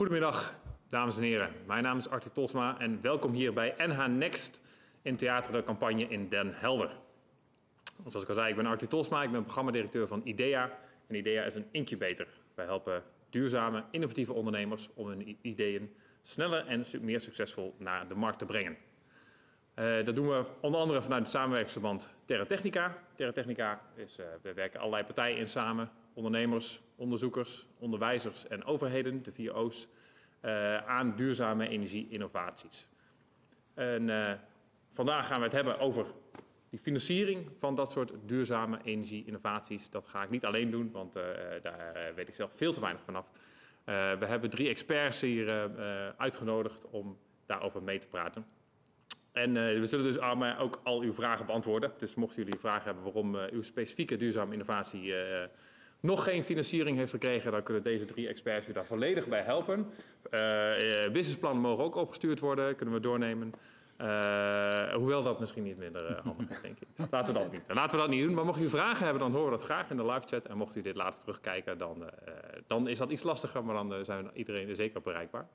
Goedemiddag, dames en heren. Mijn naam is Arthur Tosma en welkom hier bij NH Next in Theater de Campagne in Den Helder. Zoals ik al zei, ik ben Arthur Tosma, ik ben programmadirecteur van IDEA. En IDEA is een incubator. Wij helpen duurzame, innovatieve ondernemers om hun ideeën sneller en meer succesvol naar de markt te brengen. Uh, dat doen we onder andere vanuit het samenwerkingsverband Terra Technica. Terra Technica is, uh, we werken allerlei partijen in samen. Ondernemers, onderzoekers, onderwijzers en overheden, de vier O's, uh, aan duurzame energie-innovaties. En vandaag gaan we het hebben over die financiering van dat soort duurzame energie-innovaties. Dat ga ik niet alleen doen, want daar weet ik zelf veel te weinig vanaf. we hebben drie experts hier uitgenodigd om daarover mee te praten. En uh, we zullen dus ook al uw vragen beantwoorden. Dus mochten jullie vragen hebben waarom uh, uw specifieke duurzame innovatie uh, nog geen financiering heeft gekregen, dan kunnen deze drie experts u daar volledig bij helpen. businessplannen mogen ook opgestuurd worden, kunnen we doornemen. hoewel dat misschien niet minder handig is, denk ik. Laten we dat niet. Laten we dat niet doen. Maar mocht u vragen hebben, dan horen we dat graag in de live chat. En mocht u dit later terugkijken, dan, dan is dat iets lastiger, maar dan zijn iedereen zeker bereikbaar.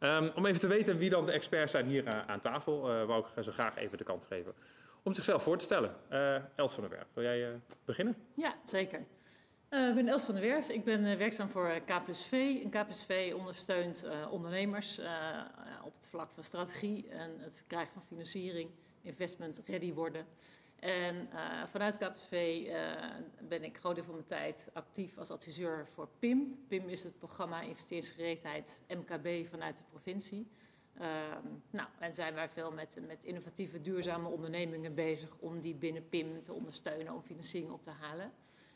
Um, om even te weten wie dan de experts zijn hier uh, aan tafel, wou ik ze graag even de kans geven om zichzelf voor te stellen. Els van der Werf, wil jij beginnen? Ja, zeker. Ik ben Els van der Werf. Ik ben werkzaam voor K+V. En K+V ondersteunt ondernemers op het vlak van strategie en het verkrijgen van financiering, investment ready worden. En vanuit KPSV ben ik groot deel van mijn tijd actief als adviseur voor PIM. PIM is het programma Investeringsgereedheid MKB vanuit de provincie. Uh, nou, en zijn wij veel met, met innovatieve duurzame ondernemingen bezig om die binnen PIM te ondersteunen om financiering op te halen.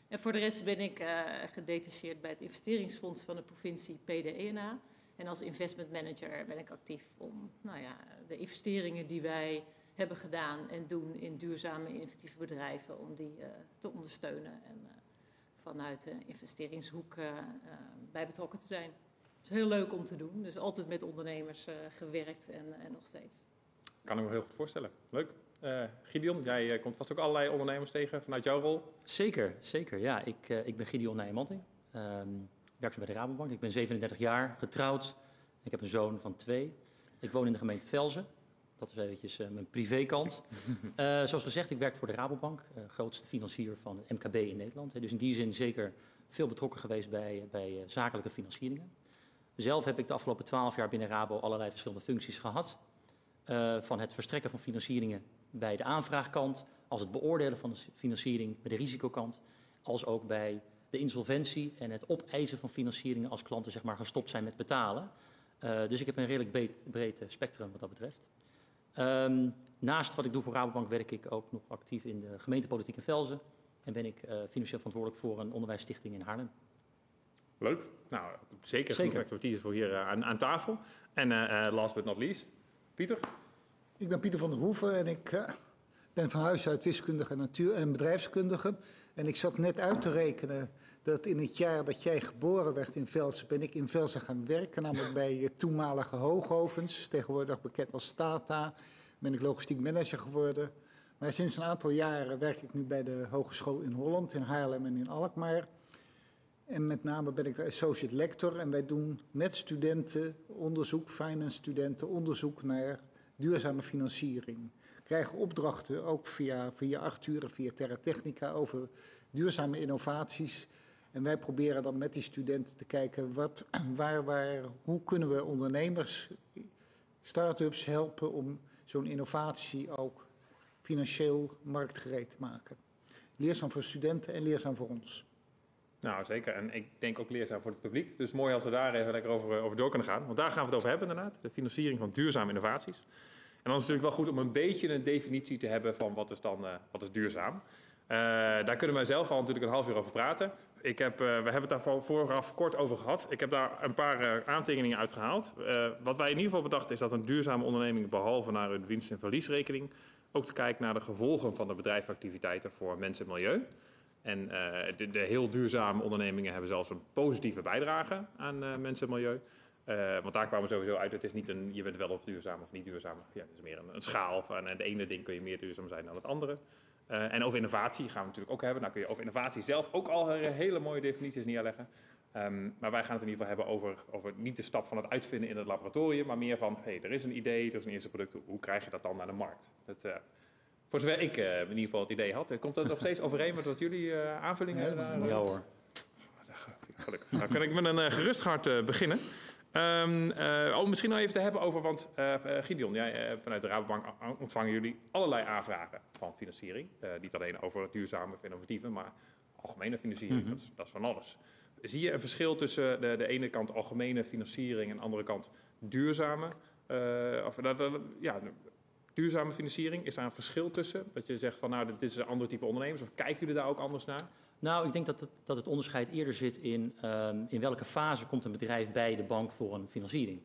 En voor de rest ben ik uh, gedetacheerd bij het investeringsfonds van de provincie PDENA. En als investment manager ben ik actief om nou ja, de investeringen die wij hebben gedaan en doen in duurzame innovatieve bedrijven om die uh, te ondersteunen en uh, vanuit de investeringshoek bij betrokken te zijn. Het is heel leuk om te doen, dus altijd met ondernemers gewerkt en, en, nog steeds. Kan ik me heel goed voorstellen. Leuk. Gideon, jij komt vast ook allerlei ondernemers tegen vanuit jouw rol. Zeker, zeker. Ja, ik, ik ben Gideon Nijmanting. Um, werkzaam bij de Rabobank. Ik ben 37 jaar, getrouwd. Ik heb een zoon van twee. Ik woon in de gemeente Velzen. Dat is eventjes uh, mijn privékant. Uh, zoals gezegd, ik werk voor de Rabobank, uh, grootste financier van het MKB in Nederland. Dus in die zin zeker veel betrokken geweest bij, bij zakelijke financieringen. Zelf heb ik de afgelopen twaalf jaar binnen Rabo allerlei verschillende functies gehad. Van het verstrekken van financieringen bij de aanvraagkant, als het beoordelen van de financiering bij de risicokant, als ook bij de insolventie en het opeisen van financieringen als klanten zeg maar, gestopt zijn met betalen. dus ik heb een redelijk breed, breed spectrum wat dat betreft. Um, naast wat ik doe voor Rabobank werk ik ook nog actief in de gemeentepolitiek in Velzen. En ben ik uh, financieel verantwoordelijk voor een onderwijsstichting in Haarlem. Leuk. Nou, zeker, zeker. expertise voor hier uh, aan, aan, tafel. En uh, last but not least, Pieter? Ik ben Pieter van der Hoeven en ik ben van huis uit wiskundige natuur en bedrijfskundige. En ik zat net uit te rekenen dat in het jaar dat jij geboren werd in Velsen, ben ik in Velsen gaan werken, namelijk bij toenmalige hoogovens, tegenwoordig bekend als Tata. Ben ik logistiek manager geworden. Maar sinds een aantal jaren werk ik nu bij de Hogeschool in Holland, in Haarlem en in Alkmaar. En met name ben ik de associate lector en wij doen met studenten onderzoek, finance studenten, onderzoek naar duurzame financiering. Krijgen opdrachten ook via, via Arthur en via Terra Technica over duurzame innovaties en wij proberen dan met die studenten te kijken, wat, waar, waar, hoe kunnen we ondernemers, start-ups helpen om zo'n innovatie ook financieel marktgereed te maken. Leerzaam voor studenten en leerzaam voor ons. Nou, zeker. En ik denk ook leerzaam voor het publiek. Dus mooi als we daar even lekker over, over door kunnen gaan. Want daar gaan we het over hebben inderdaad. De financiering van duurzame innovaties. En dan is het natuurlijk wel goed om een beetje een definitie te hebben van wat is dan uh, wat is duurzaam. Uh, daar kunnen wij zelf al natuurlijk een half uur over praten. Ik heb, we hebben het daar vooraf kort over gehad. Ik heb daar een paar aantekeningen uitgehaald. Uh, wat wij in ieder geval bedachten is dat een duurzame onderneming behalve naar hun winst- en verliesrekening ook te kijken naar de gevolgen van de bedrijfsactiviteiten voor mensen en milieu. En de, de, heel duurzame ondernemingen hebben zelfs een positieve bijdrage aan mensen en milieu. want daar kwamen we sowieso uit. Het is niet een je bent wel of duurzaam of niet duurzaam. Ja, het is meer een, een schaal. Van, en de ene ding kun je meer duurzaam zijn dan het andere. En over innovatie gaan we natuurlijk ook hebben. Nou kun je over innovatie zelf ook al hele mooie definities neerleggen. Ehm, maar wij gaan het in ieder geval hebben over, over niet de stap van het uitvinden in het laboratorium, maar meer van, hey, er is een idee, er is een eerste product, hoe krijg je dat dan naar de markt? Het, eh, voor zover ik eh, in ieder geval het idee had, eh, komt dat nog steeds overeen met wat jullie eh, aanvullingen Ja, daar- Ja hoor. Gelukkig. Nou kan ik met een eh, gerust hart eh, beginnen. Ehm, eh, oh, misschien nog even te hebben over, want eh, eh, Gideon, jij, eh, vanuit de Rabobank ontvangen jullie allerlei aanvragen van financiering. Eh, niet alleen over duurzame of innovatieve, maar algemene financiering, Mhm. dat, is, dat is van alles. Zie je een verschil tussen de, de ene kant algemene financiering en de andere kant duurzame? eh, of, dat- dat- ja, duurzame financiering, is daar een verschil tussen? Dat je zegt van nou, dit is een ander type ondernemers, of kijken jullie daar ook anders naar? Nou, ik denk dat het, dat het onderscheid eerder zit in ehm, in welke fase komt een bedrijf bij de bank voor een financiering.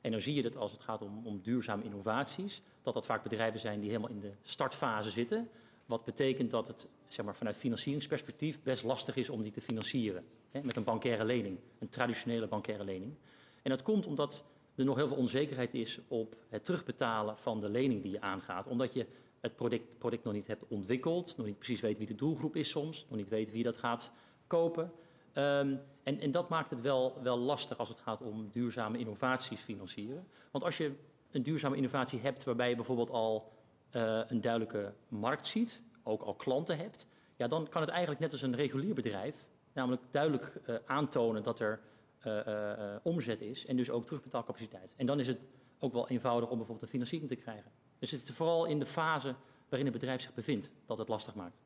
En dan zie je dat als het gaat om, om duurzame innovaties, dat dat vaak bedrijven zijn die helemaal in de startfase zitten. Wat betekent dat het zeg maar, vanuit financieringsperspectief best lastig is om die te financieren. Hè, met een bankaire lening, een traditionele bankaire lening. En dat komt omdat er nog heel veel onzekerheid is op het terugbetalen van de lening die je aangaat. Omdat je het product, product nog niet hebt ontwikkeld, nog niet precies weet wie de doelgroep is soms, nog niet weet wie dat gaat kopen. Ehm, en, en dat maakt het wel, wel lastig als het gaat om duurzame innovaties financieren. Want als je een duurzame innovatie hebt waarbij je bijvoorbeeld al eh, een duidelijke markt ziet, ook al klanten hebt, ja, dan kan het eigenlijk net als een regulier bedrijf, namelijk duidelijk eh, aantonen dat er omzet is en dus ook terugbetaalcapaciteit. En dan is het ook wel eenvoudig om bijvoorbeeld een financiering te krijgen. Dus het is vooral in de fase waarin het bedrijf zich bevindt dat het lastig maakt.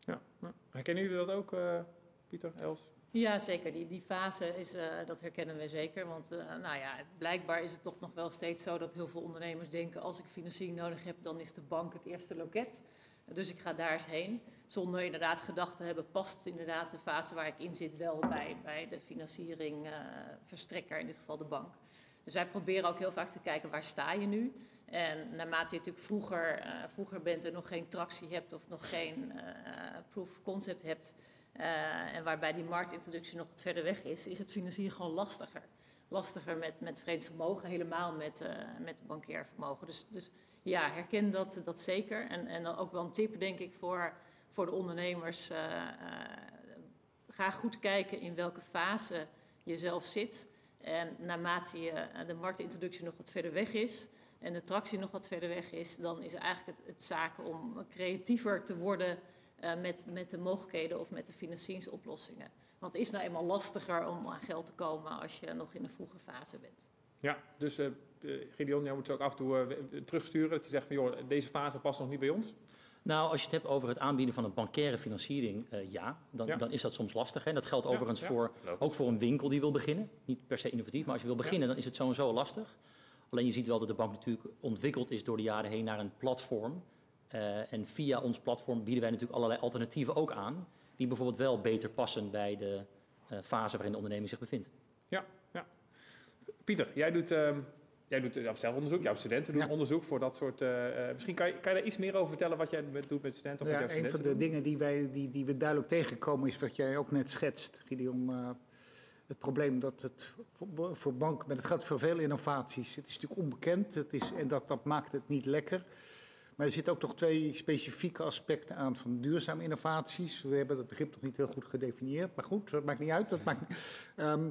Ja. ja. Herkennen jullie dat ook, eh, Pieter, Els? Ja, zeker. Die, die fase, is, eh, dat herkennen we zeker. Want eh, nou ja, het, blijkbaar is het toch nog wel steeds zo dat heel veel ondernemers denken... als ik financiering nodig heb, dan is de bank het eerste loket. Dus ik ga daar eens heen. Zonder inderdaad gedacht te hebben, past inderdaad de fase waar ik in zit wel bij, bij de financiering eh, verstrekker, in dit geval de bank. Dus wij proberen ook heel vaak te kijken, waar sta je nu? En naarmate je natuurlijk vroeger, eh, vroeger bent en nog geen tractie hebt of nog geen eh, proof of concept hebt... en waarbij die marktintroductie nog wat verder weg is, is het financieren gewoon lastiger. Lastiger met, met vreemd vermogen, helemaal met, met bankair vermogen. Dus, dus ja, herken dat, dat zeker. En, en dan ook wel een tip, denk ik, voor, voor de ondernemers. eh, eh, ga goed kijken in welke fase je zelf zit. En naarmate je, eh, de marktintroductie nog wat verder weg is en de tractie nog wat verder weg is, dan is eigenlijk het, het zaken om creatiever te worden met, met de mogelijkheden of met de financieringsoplossingen. Want het is nou eenmaal lastiger om aan geld te komen als je nog in een vroege fase bent. Ja, dus eh, Gideon, jij moet ze ook af en toe terugsturen. Dat je zegt van, joh, deze fase past nog niet bij ons. Nou, als je het hebt over het aanbieden van een bankaire financiering, eh, ja, dan, Ja. dan is dat soms lastig. Hè? En dat geldt Ja, overigens ja. voor, ook voor een winkel die wil beginnen. Niet per se innovatief, maar als je wil beginnen, dan is het sowieso lastig. Alleen je ziet wel dat de bank natuurlijk ontwikkeld is door de jaren heen naar een platform. Eh, en via ons platform bieden wij natuurlijk allerlei alternatieven ook aan, die bijvoorbeeld wel beter passen bij de eh, fase waarin de onderneming zich bevindt. Pieter, jij doet, ehm, jij doet eh, zelf onderzoek, jouw studenten doen Ja. onderzoek voor dat soort... eh, eh, misschien kan je, kan je daar iets meer over vertellen wat jij met- doet met studenten? Of Ja, wat jouw een van studenten de dingen die, wij, die, die we duidelijk tegenkomen is wat jij ook net schetst, Gideon. eh, het probleem dat het voor, voor banken, maar het gaat voor veel innovaties. Het is natuurlijk onbekend het is, en dat, dat maakt het niet lekker. Maar er zitten ook nog twee specifieke aspecten aan van duurzame innovaties. We hebben dat begrip nog niet heel goed gedefinieerd, maar goed, dat maakt niet uit. Dat maakt, Ehm,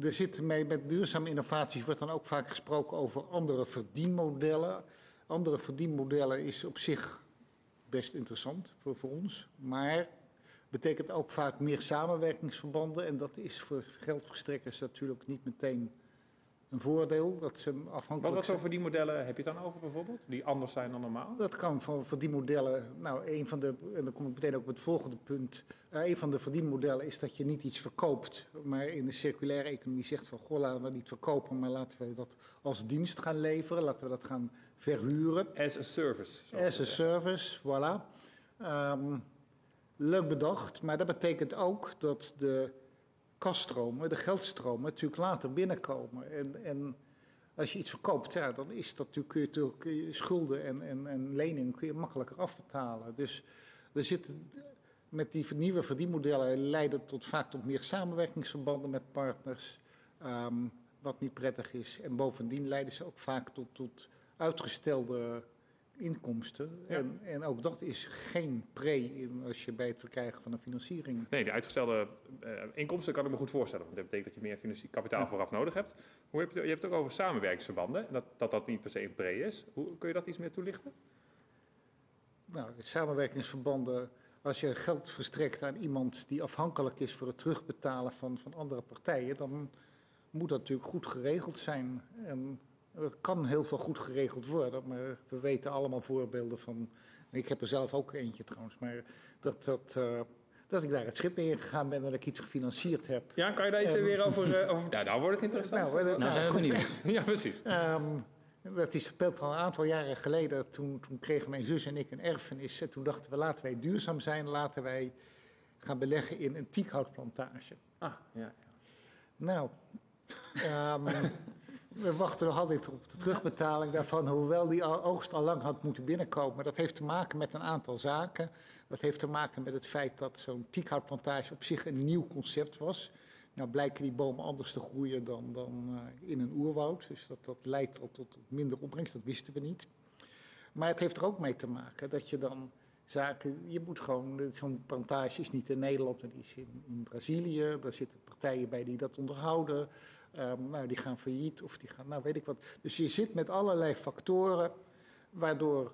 er zit mee, met duurzame innovaties wordt dan ook vaak gesproken over andere verdienmodellen. Andere verdienmodellen is op zich best interessant voor, voor ons. Maar betekent ook vaak meer samenwerkingsverbanden. En dat is voor geldverstrekkers natuurlijk niet meteen een voordeel. Dat ze Wat, afhankelijk wat zijn. voor die modellen heb je dan over bijvoorbeeld? Die anders zijn dan normaal? Dat kan voor verdienmodellen. Nou, een van de. En dan kom ik meteen ook op het volgende punt. Eh, een van de verdienmodellen is dat je niet iets verkoopt. Maar in de circulaire economie zegt van. Goh, laten we niet verkopen. Maar laten we dat als dienst gaan leveren. Laten we dat gaan verhuren. As a service. As a service, voilà. Ehm, leuk bedacht, maar dat betekent ook dat de kaststromen, de geldstromen, natuurlijk later binnenkomen. En, en als je iets verkoopt, ja, dan is dat natuurlijk, kun je, natuurlijk- schulden en, en, en leningen kun je makkelijker afbetalen. Dus er zitten met die nieuwe verdienmodellen leiden tot vaak tot meer samenwerkingsverbanden met partners, ehm, wat niet prettig is. En bovendien leiden ze ook vaak tot, tot uitgestelde inkomsten. Ja. En, en ook dat is geen pre als je bij het verkrijgen van een financiering. Nee, die uitgestelde eh, inkomsten kan ik me goed voorstellen. Want dat betekent dat je meer financi- kapitaal Ja. vooraf nodig hebt. Hoe heb je, je hebt het ook over samenwerkingsverbanden. Dat, dat dat niet per se een pre is. Hoe, kun je dat iets meer toelichten? Nou, samenwerkingsverbanden, als je geld verstrekt aan iemand die afhankelijk is voor het terugbetalen van, van andere partijen, dan moet dat natuurlijk goed geregeld zijn. En er kan heel veel goed geregeld worden, maar we weten allemaal voorbeelden van. Ik heb er zelf ook eentje trouwens, maar dat, dat, eh, dat ik daar het schip in gegaan ben en dat ik iets gefinancierd heb. Ja, kan je daar iets Ehm. weer over... eh, over nou, nou wordt het interessant. Nou, eh, Nou, zijn we goed. benieuwd. ja, precies. Ehm, dat is speelt al een aantal jaren geleden. Toen, toen kregen mijn zus en ik een erfenis. En toen dachten we, laten wij duurzaam zijn. Laten wij gaan beleggen in een tiekhoutplantage. Ah, ja. Nou, ehm, we wachten nog altijd op de terugbetaling daarvan. Hoewel die oogst al lang had moeten binnenkomen. Maar dat heeft te maken met een aantal zaken. Dat heeft te maken met het feit dat zo'n tiekhoutplantage op zich een nieuw concept was. Nou blijken die bomen anders te groeien dan, dan eh, in een oerwoud. Dus dat, dat leidt al tot minder opbrengst, dat wisten we niet. Maar het heeft er ook mee te maken dat je dan zaken... Je moet gewoon... Zo'n plantage is niet in Nederland, maar die is in, in Brazilië. Daar zitten partijen bij die dat onderhouden. Ehm, nou, die gaan failliet of die gaan... Nou, weet ik wat. Dus je zit met allerlei factoren waardoor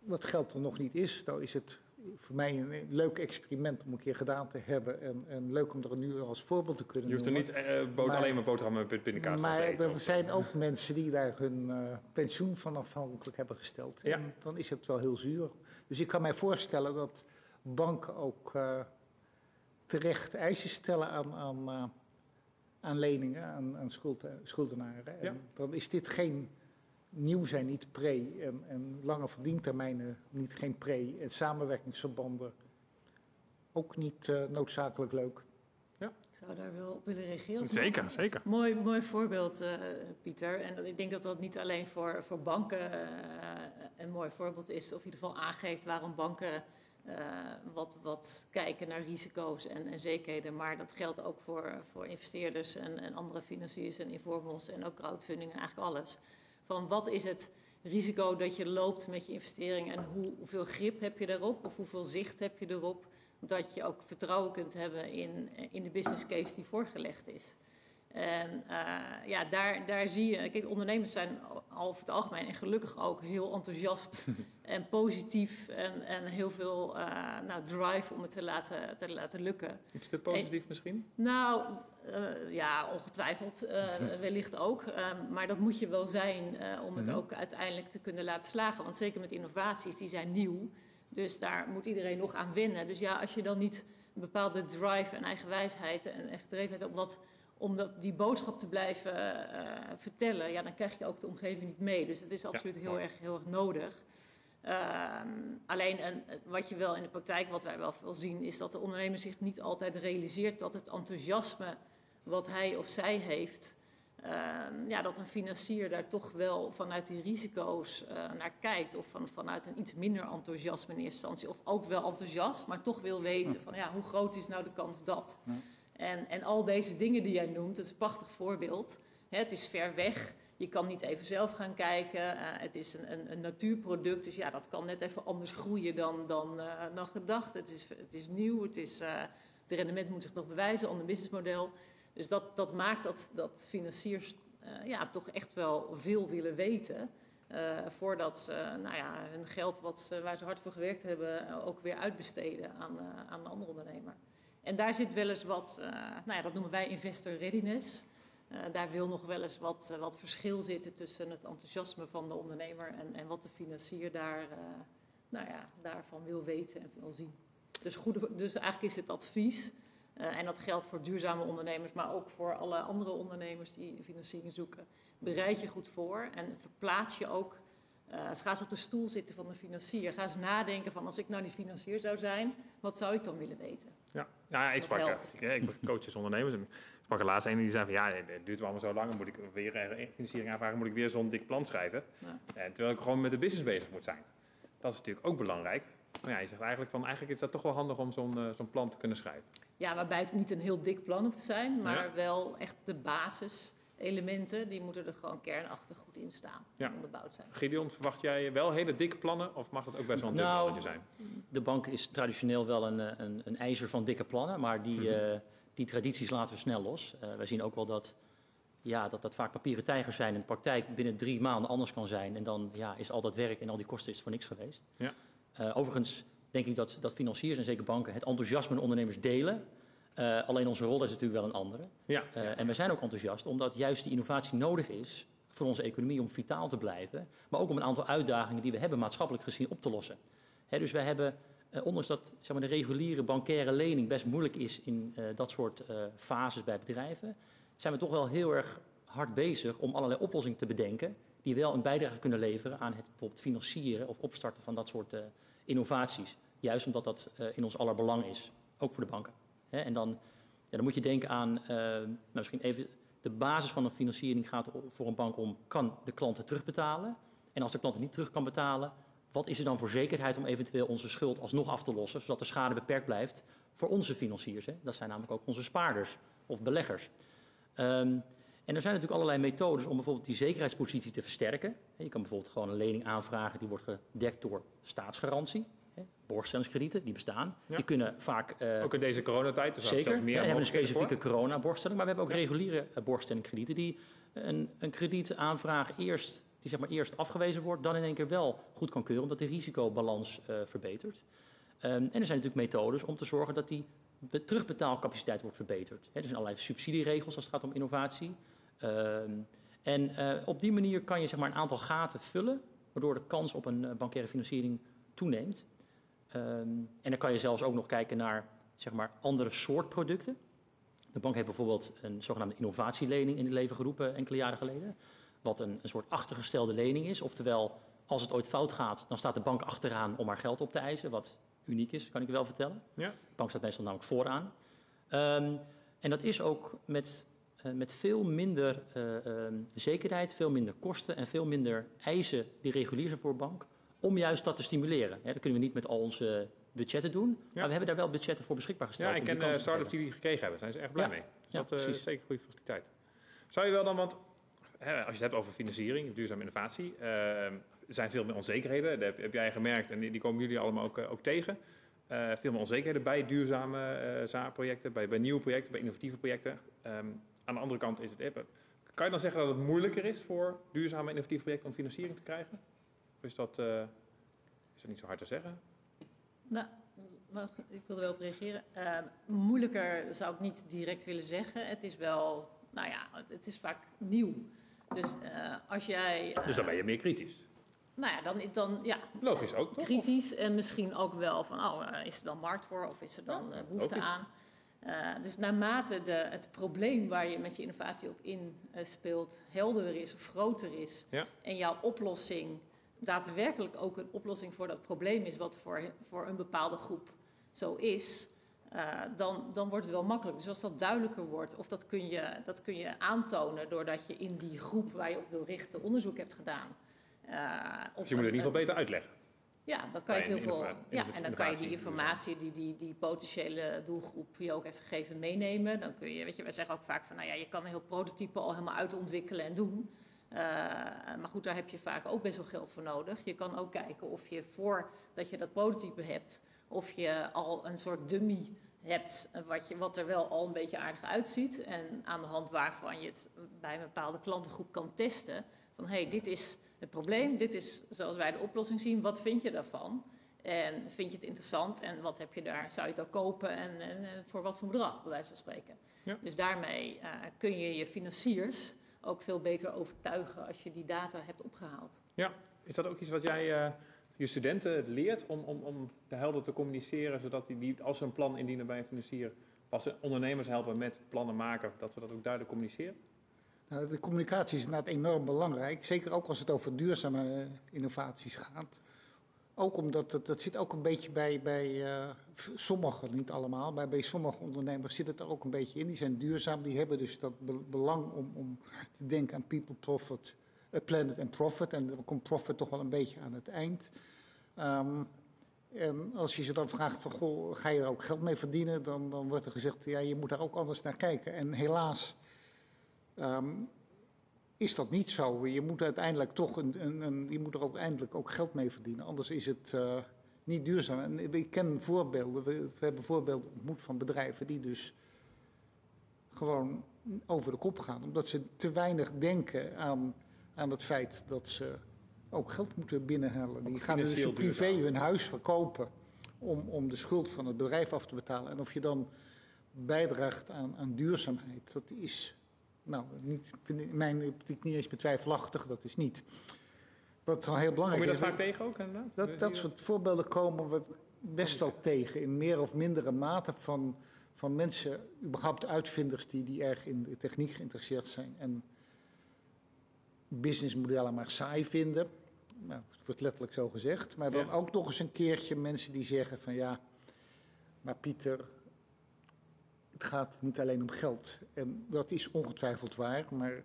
dat geld er nog niet is. Nou is het voor mij een leuk experiment om een keer gedaan te hebben. En, en leuk om er nu als voorbeeld te kunnen Je hoeft er niet eh, Maar- alleen maar boterhammen met pindakaas Maar te eten. er zijn ook mensen die daar hun eh, pensioen van afhankelijk hebben gesteld. Ja. En dan is het wel heel zuur. Dus ik kan mij voorstellen dat banken ook eh, terecht eisen stellen aan, aan, eh, aan leningen, aan, aan schuld, schuldenaren. Ja. En dan is dit geen nieuw zijn, niet pre. En, en lange verdientermijnen niet geen pre. En samenwerkingsverbanden ook niet eh, noodzakelijk leuk. Ik zou daar wel op willen reageren. Zeker, zeker. Mooi, mooi voorbeeld, eh, Pieter. En ik denk dat dat niet alleen voor, voor banken eh, een mooi voorbeeld is, of in ieder geval aangeeft waarom banken eh, wat, wat kijken naar risico's en, en zekerheden. Maar dat geldt ook voor, voor investeerders en, en andere financiers en informals en ook crowdfunding en eigenlijk alles. Van wat is het risico dat je loopt met je investering en hoe, hoeveel grip heb je daarop of hoeveel zicht heb je erop dat je ook vertrouwen kunt hebben in, in de business case die voorgelegd is. En eh, ja, daar, daar zie je, kijk, ondernemers zijn al over het algemeen en gelukkig ook heel enthousiast en positief en, en heel veel eh, nou, drive om het te laten, te laten lukken. Iets te positief misschien? Nou, eh, ja, ongetwijfeld wellicht ook. Maar dat moet je wel zijn om het Mhm. ook uiteindelijk te kunnen laten slagen. Want zeker met innovaties, die zijn nieuw. Dus daar moet iedereen nog aan wennen. Dus ja, als je dan niet een bepaalde drive en eigenwijsheid en echt gedrevenheid hebt om, dat, om dat, die boodschap te blijven eh, vertellen, ja, dan krijg je ook de omgeving niet mee. Dus het is absoluut heel, mooi. erg, heel erg nodig. Ehm, alleen en, wat je wel in de praktijk, wat wij wel veel zien, is dat de ondernemer zich niet altijd realiseert dat het enthousiasme wat hij of zij heeft, ehm, ja, dat een financier daar toch wel vanuit die risico's eh, naar kijkt. Of van, vanuit een iets minder enthousiasme in eerste instantie. Of ook wel enthousiast, maar toch wil weten van ja, hoe groot is nou de kans dat. Ja. En, en al deze dingen die jij noemt, dat is een prachtig voorbeeld. Het is ver weg. Je kan niet even zelf gaan kijken. Eh, het is een, een, een natuurproduct, dus ja, dat kan net even anders groeien dan, dan, eh, dan gedacht. Het is, het is nieuw, het, is, eh, het rendement moet zich nog bewijzen, ander businessmodel. Dus dat, dat maakt dat, dat financiers ja, toch echt wel veel willen weten. voordat ze nou ja, hun geld wat waar ze hard voor gewerkt hebben ook weer uitbesteden aan, aan een andere ondernemer. En daar zit wel eens wat, eh, nou ja, dat noemen wij investor readiness. Eh, daar wil nog wel eens wat, eh, wat verschil zitten tussen het enthousiasme van de ondernemer en, en wat de financier daar, nou ja, daarvan wil weten en wil zien. Dus, dus eigenlijk is het advies, en dat geldt voor duurzame ondernemers, maar ook voor alle andere ondernemers die financiering zoeken. Bereid je goed voor en verplaats je ook. eh, ga eens op de stoel zitten van de financier. Ga eens nadenken van als ik nou die financier zou zijn, wat zou ik dan willen weten? Ja, ja ik sprak, helpt. ik, ik coach dus ondernemers en ik sprak er laatst een die zei van ja, het duurt allemaal zo lang, dan moet ik weer eh, financiering aanvragen, moet ik weer zo'n dik plan schrijven. Ja. En terwijl ik gewoon met de business bezig moet zijn. Dat is natuurlijk ook belangrijk. Maar ja, je zegt eigenlijk van eigenlijk is dat toch wel handig om zo'n eh, zo'n plan te kunnen schrijven. Ja, waarbij het niet een heel dik plan hoeft te zijn, maar Ja. wel echt de basis elementen, die moeten er gewoon kernachtig goed in staan. Ja. Onderbouwd zijn. Gideon, verwacht jij wel hele dikke plannen of mag het ook best wel een dun Nou, plannetje zijn? De bank is traditioneel wel een, eh, een, een ijzer van dikke plannen, maar die, Mhm. eh, die tradities laten we snel los. Eh wij zien ook wel dat, ja, dat dat vaak papieren tijgers zijn in de praktijk binnen drie maanden anders kan zijn. En dan ja, is al dat werk en al die kosten is voor niks geweest. Ja. Eh, overigens denk ik dat, dat financiers en zeker banken het enthousiasme van ondernemers delen. Eh, alleen onze rol is natuurlijk wel een andere. Ja, Eh, en we zijn ook enthousiast omdat juist die innovatie nodig is voor onze economie om vitaal te blijven. Maar ook om een aantal uitdagingen die we hebben maatschappelijk gezien op te lossen. Hè, dus wij hebben, eh, ondanks dat zeg maar, de reguliere bankaire lening best moeilijk is in dat soort fases bij bedrijven, zijn we toch wel heel erg hard bezig om allerlei oplossingen te bedenken die wel een bijdrage kunnen leveren aan het bijvoorbeeld financieren of opstarten van dat soort innovaties. Juist omdat dat in ons aller belang is, ook voor de banken. En dan, ja, dan moet je denken aan, eh, nou, misschien even, de basis van een financiering gaat voor een bank om, kan de klant het terugbetalen? En als de klant het niet terug kan betalen, wat is er dan voor zekerheid om eventueel onze schuld alsnog af te lossen, zodat de schade beperkt blijft voor onze financiers? Hè? Dat zijn namelijk ook onze spaarders of beleggers. Ehm, en er zijn natuurlijk allerlei methodes om bijvoorbeeld die zekerheidspositie te versterken. Je kan bijvoorbeeld gewoon een lening aanvragen die wordt gedekt door staatsgarantie. Borgstellingskredieten, die bestaan. Ja. Die kunnen vaak eh, ook in deze coronatijd. Dus Zeker, ja, meer we hebben een specifieke corona-borgstelling, maar we hebben ook reguliere eh, borgstellingkredieten die een, een kredietaanvraag eerst, die zeg maar eerst afgewezen wordt, dan in één keer wel goed kan keuren, omdat de risicobalans eh, verbetert. Ehm, en er zijn natuurlijk methodes om te zorgen dat die be- terugbetaalcapaciteit wordt verbeterd. Er zijn allerlei subsidieregels als het gaat om innovatie. Ehm, en op die manier kan je zeg maar, een aantal gaten vullen, waardoor de kans op een bankaire financiering toeneemt. Ehm, en dan kan je zelfs ook nog kijken naar zeg maar, andere soort producten. De bank heeft bijvoorbeeld een zogenaamde innovatielening in het leven geroepen enkele jaren geleden. Wat een, een soort achtergestelde lening is. Oftewel, als het ooit fout gaat, dan staat de bank achteraan om haar geld op te eisen. Wat uniek is, kan ik je wel vertellen. Ja. De bank staat meestal namelijk vooraan. Ehm, en dat is ook met, eh, met veel minder eh, ehm, zekerheid, veel minder kosten en veel minder eisen die regulier zijn voor een bank. Om juist dat te stimuleren. Dat kunnen we niet met al onze budgetten doen. Maar we hebben daar wel budgetten voor beschikbaar gesteld. Ja, ik ken uh, te start-ups die die gekregen hebben. Daar zijn ze echt blij Ja. mee. Dus Ja, dat eh, is precies. zeker een goede faciliteit. Zou je wel dan, want hè, als je het hebt over financiering, duurzame innovatie, eh, er zijn veel meer onzekerheden. Dat heb, heb jij gemerkt en die, komen jullie allemaal ook, eh, ook tegen. Eh, veel meer onzekerheden bij duurzame eh zaadprojecten, bij, bij nieuwe projecten, bij innovatieve projecten. Ehm, aan de andere kant is het... eh, Kan je dan zeggen dat het moeilijker is voor duurzame innovatieve projecten om financiering te krijgen? Of is dat, eh, is dat niet zo hard te zeggen? Nou, ik wilde wel op reageren. Eh, moeilijker zou ik niet direct willen zeggen. Het is wel, nou ja, het, het is vaak nieuw. Dus eh, als jij... eh, Dus dan ben je meer kritisch. Nou ja, dan, dan ja, Logisch ook, toch? kritisch en misschien ook wel van, oh, is er dan markt voor of is er dan eh, behoefte logisch. aan? Eh, dus naarmate de, het probleem waar je met je innovatie op inspeelt helderder is of groter is Ja. en jouw oplossing daadwerkelijk ook een oplossing voor dat probleem is wat voor, voor een bepaalde groep zo is, eh, dan, dan wordt het wel makkelijk. Dus als dat duidelijker wordt, of dat kun, je, dat kun je aantonen doordat je in die groep waar je op wil richten onderzoek hebt gedaan. Eh, of Dus je moet het in ieder geval beter uitleggen. ja, dan kan je heel veel. Ja, en dan kan je die informatie die die, die potentiële doelgroep je ook heeft gegeven meenemen. Dan kun je, weet je, wij zeggen ook vaak van, nou ja, je kan een heel prototype al helemaal uitontwikkelen en doen. Eh, maar goed, daar heb je vaak ook best wel geld voor nodig. Je kan ook kijken of je voordat je dat prototype hebt, of je al een soort dummy hebt, eh, wat, je, wat er wel al een beetje aardig uitziet. En aan de hand waarvan je het bij een bepaalde klantengroep kan testen. Van hé, hey, dit is het probleem, dit is zoals wij de oplossing zien, wat vind je daarvan? En vind je het interessant en wat heb je daar? Zou je het ook kopen en, en, voor wat voor bedrag, bij wijze van spreken? Ja. Dus daarmee eh, kun je je financiers ook veel beter overtuigen als je die data hebt opgehaald. Is dat ook iets wat jij eh, je studenten leert om, om, om de helder te communiceren, zodat die, die als ze een plan indienen bij een financier, als ze ondernemers helpen met plannen maken, dat we dat ook duidelijk communiceren? Nou, de communicatie is inderdaad enorm belangrijk. Zeker ook als het over duurzame eh, innovaties gaat. Ook omdat het, dat zit ook een beetje bij, bij eh, sommigen, niet allemaal, maar bij sommige ondernemers zit het er ook een beetje in. Die zijn duurzaam, die hebben dus dat be- belang om, om te denken aan people, profit, eh, planet en profit. En dan komt profit toch wel een beetje aan het eind. Ehm, en als je ze dan vraagt van, goh, ga je er ook geld mee verdienen? Dan, dan wordt er gezegd, ja, je moet daar ook anders naar kijken. En helaas ehm, is dat niet zo. Je moet uiteindelijk toch een, een, een je moet er ook eindelijk ook geld mee verdienen. Anders is het uh, niet duurzaam. En ik ken voorbeelden. We, we, hebben voorbeelden ontmoet van bedrijven die dus gewoon over de kop gaan. Omdat ze te weinig denken aan, aan het feit dat ze ook geld moeten binnenhalen. Die gaan dus privé hun huis verkopen om, om de schuld van het bedrijf af te betalen. En of je dan bijdraagt aan, aan duurzaamheid, dat is nou, niet, in mijn optiek niet eens betwijfelachtig, dat is niet. Wat al heel belangrijk is. Kom je dat vaak tegen ook? Inderdaad? Dat, dat soort voorbeelden komen we best wel tegen, in meer of mindere mate van, van mensen, überhaupt uitvinders die, die erg in de techniek geïnteresseerd zijn en businessmodellen maar saai vinden. Nou, het wordt letterlijk zo gezegd. Maar dan ook nog eens een keertje mensen die zeggen van ja, maar Pieter, het gaat niet alleen om geld. En dat is ongetwijfeld waar, maar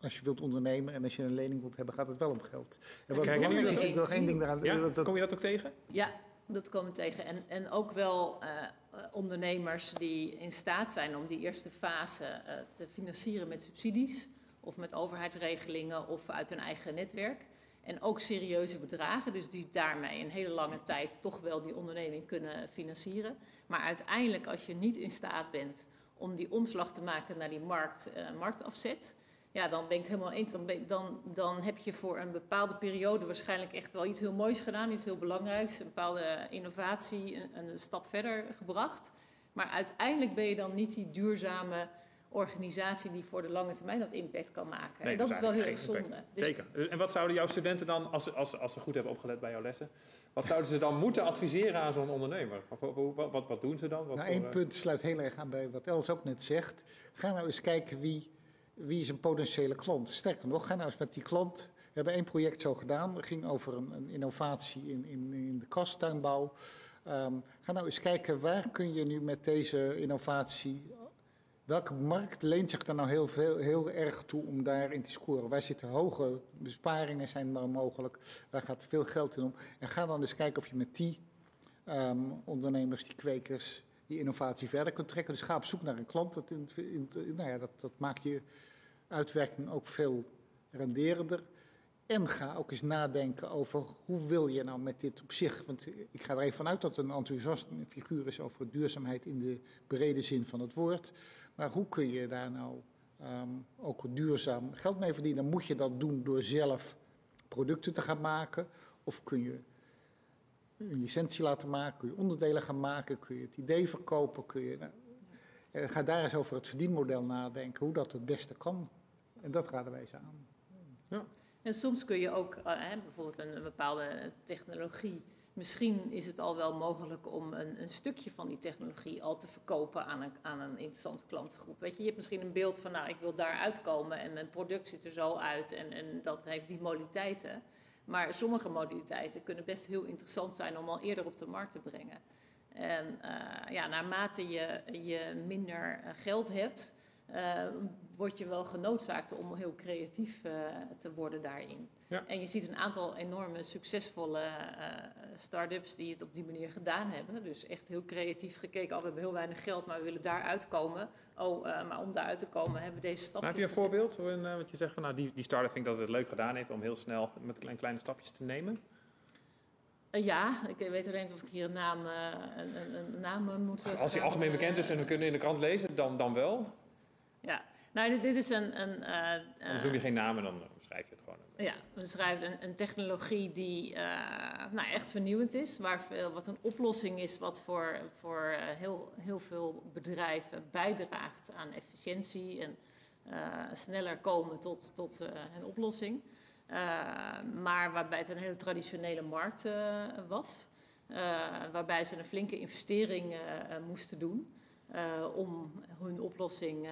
als je wilt ondernemen en als je een lening wilt hebben, gaat het wel om geld. En wat belangrijk is, ik nog één ding daaraan. Ja? Dat, Kom je dat ook tegen? Ja, dat komen we tegen. En, en ook wel uh, ondernemers die in staat zijn om die eerste fase uh, te financieren met subsidies of met overheidsregelingen of uit hun eigen netwerk. En ook serieuze bedragen, dus die daarmee een hele lange tijd toch wel die onderneming kunnen financieren. Maar uiteindelijk, als je niet in staat bent om die omslag te maken naar die markt, uh, marktafzet, ja, dan ben ik het helemaal eens. Dan, dan, dan heb je voor een bepaalde periode waarschijnlijk echt wel iets heel moois gedaan, iets heel belangrijks, een bepaalde innovatie, een, een stap verder gebracht. Maar uiteindelijk ben je dan niet die duurzame organisatie die voor de lange termijn dat impact kan maken. en dat is wel heel erg zonde. Dus Zeker. En wat zouden jouw studenten dan, als, als, als ze goed hebben opgelet bij jouw lessen, wat zouden ze dan moeten adviseren aan zo'n ondernemer? Wat, wat, wat, doen ze dan? Wat nou, één punt sluit heel erg aan bij wat Els ook net zegt. Ga nou eens kijken wie, wie is een potentiële klant. Sterker nog, ga nou eens met die klant. We hebben één project zo gedaan. Dat ging over een, een innovatie in, in, in de kasttuinbouw. Um, ga nou eens kijken waar kun je nu met deze innovatie Welke markt leent zich daar nou heel, veel, heel erg toe om daarin te scoren? Waar zitten hoge besparingen zijn maar mogelijk? Waar gaat veel geld in om? En ga dan eens kijken of je met die um, ondernemers, die kwekers, die innovatie verder kunt trekken. Dus ga op zoek naar een klant. Dat, in, in, nou ja, dat, dat maakt je uitwerking ook veel renderender. En ga ook eens nadenken over hoe wil je nou met dit op zich. Want ik ga er even vanuit dat een enthousiast figuur is over duurzaamheid in de brede zin van het woord. Maar hoe kun je daar nou um, ook duurzaam geld mee verdienen? Moet je dat doen door zelf producten te gaan maken? Of kun je een licentie laten maken? Kun je onderdelen gaan maken? Kun je het idee verkopen? Kun je, nou, eh, ga daar eens over het verdienmodel nadenken, hoe dat het beste kan. En dat raden wij ze aan. Ja. En soms kun je ook uh, bijvoorbeeld een, een bepaalde technologie Misschien is het al wel mogelijk om een, een, stukje van die technologie al te verkopen aan een, aan een interessante klantengroep. Weet je, je hebt misschien een beeld van, nou, ik wil daar uitkomen en mijn product ziet er zo uit en, en dat heeft die modaliteiten. Maar sommige modaliteiten kunnen best heel interessant zijn om al eerder op de markt te brengen. En uh, ja, naarmate je, je minder eh, geld hebt, word je wel genoodzaakt om heel creatief uh, te worden daarin. Ja. En je ziet een aantal enorme succesvolle uh, start-ups die het op die manier gedaan hebben. Dus echt heel creatief gekeken. Oh, we hebben heel weinig geld, maar we willen daar uitkomen. Oh, maar om daar uit te komen hebben we deze stapjes Heb je een voorbeeld? Want je zegt van nou, die, die start-up vind ik dat het leuk gedaan heeft om heel snel met kleine, kleine stapjes te nemen. ja, ik weet alleen of ik hier een naam, een, een, een naam moet... Als hij algemeen bekend is en we kunnen in de krant lezen, dan, dan wel. Ja, nou, dit is een... een uh, dan zoek je geen namen, dan schrijf je het gewoon. Ja, we schrijven een, een technologie die uh, nou, echt vernieuwend is. Waar veel, wat een oplossing is wat voor, voor heel, heel veel bedrijven bijdraagt aan efficiëntie en sneller komen tot, tot een oplossing. maar waarbij het een hele traditionele markt was. waarbij ze een flinke investering moesten doen. Uh, om hun oplossing uh,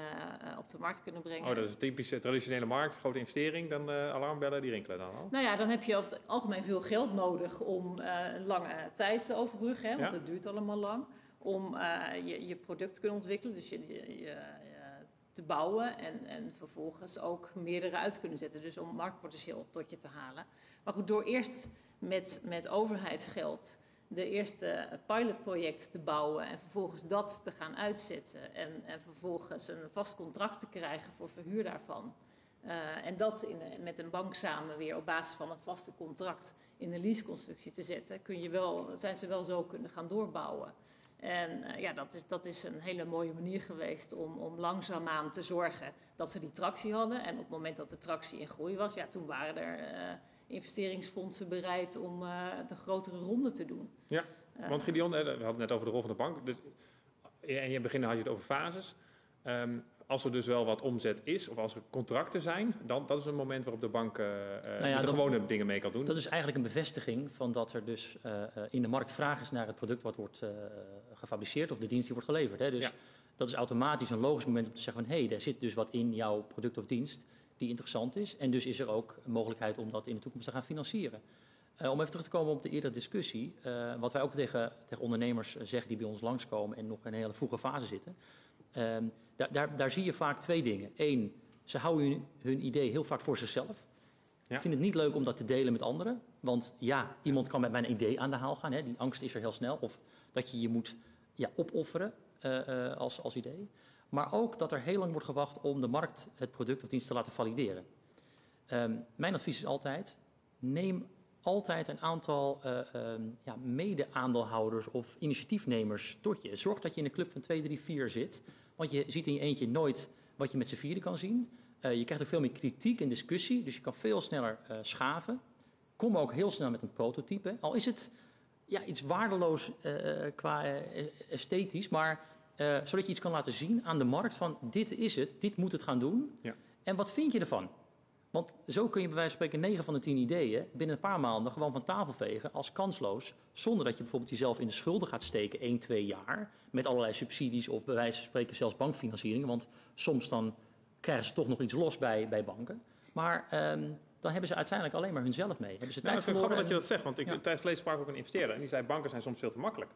op de markt te kunnen brengen. Oh, dat is een typische traditionele markt, grote investering, dan alarmbellen, die rinkelen dan al? Nou ja, dan heb je over het algemeen veel geld nodig om lange tijd te overbruggen, hè, want ja? het duurt allemaal lang, om je, je, product te kunnen ontwikkelen, dus je, je, je te bouwen en, en vervolgens ook meerdere uit te kunnen zetten, dus om marktpotentieel tot je te halen. Maar goed, door eerst met, met overheidsgeld de eerste pilotproject te bouwen en vervolgens dat te gaan uitzetten en, en vervolgens een vast contract te krijgen voor verhuur daarvan. Uh, en dat in, met een bank samen weer op basis van het vaste contract in een leaseconstructie te zetten, kun je wel, zijn ze wel zo kunnen gaan doorbouwen. En uh, ja, dat is, dat is een hele mooie manier geweest om, om langzaamaan te zorgen dat ze die tractie hadden. En op het moment dat de tractie in groei was, ja, toen waren er uh, investeringsfondsen bereid om uh, de grotere ronde te doen. Ja, want Gideon, we hadden het net over de rol van de bank. Dus, en in het begin had je het over fases. Um, als er dus wel wat omzet is, of als er contracten zijn, dan dat is een moment waarop de bank uh, nou ja, de dat, gewone dingen mee kan doen. Dat is eigenlijk een bevestiging van dat er dus uh, in de markt vraag is naar het product wat wordt uh, gefabriceerd of de dienst die wordt geleverd. Hè. Dus ja. dat is automatisch een logisch moment om te zeggen van hé, hey, daar zit dus wat in jouw product of dienst die interessant is. En dus is er ook een mogelijkheid om dat in de toekomst te gaan financieren. om even terug te komen op de eerdere discussie, wat wij ook tegen, tegen ondernemers zeggen die bij ons langskomen en nog in een hele vroege fase zitten. Um, daar, daar, daar, zie je vaak twee dingen. Eén, ze houden hun, hun idee heel vaak voor zichzelf. Ja. Ik vind het niet leuk om dat te delen met anderen. Want ja, iemand kan met mijn idee aan de haal gaan. Hè. Die angst is er heel snel. Of dat je je moet ja, opofferen als, als idee. Maar ook dat er heel lang wordt gewacht om de markt het product of dienst te laten valideren. Um, mijn advies is altijd, neem altijd een aantal uh, um, ja, mede-aandeelhouders of initiatiefnemers tot je. Zorg dat je in een club van 2, 3, 4 zit. Want je ziet in je eentje nooit wat je met z'n vieren kan zien. Uh, je krijgt ook veel meer kritiek en discussie, dus je kan veel sneller uh, schaven. Kom ook heel snel met een prototype. Al is het ja, iets waardeloos qua esthetisch, maar zodat je iets kan laten zien aan de markt van dit is het, dit moet het gaan doen. Ja. En wat vind je ervan? Want zo kun je bij wijze van spreken 9 van de 10 ideeën binnen een paar maanden gewoon van tafel vegen als kansloos. Zonder dat je bijvoorbeeld jezelf in de schulden gaat steken 1, 2 jaar. Met allerlei subsidies of bij wijze van spreken zelfs bankfinanciering. Want soms dan krijgen ze toch nog iets los bij, bij banken. Maar um, dan hebben ze uiteindelijk alleen maar hunzelf mee. Hebben ze tijd nou, ik vind het grappig dat je dat zegt. Want ik ja. een tijd geleden sprak ook een investeerder. En die zei banken zijn soms veel te makkelijk.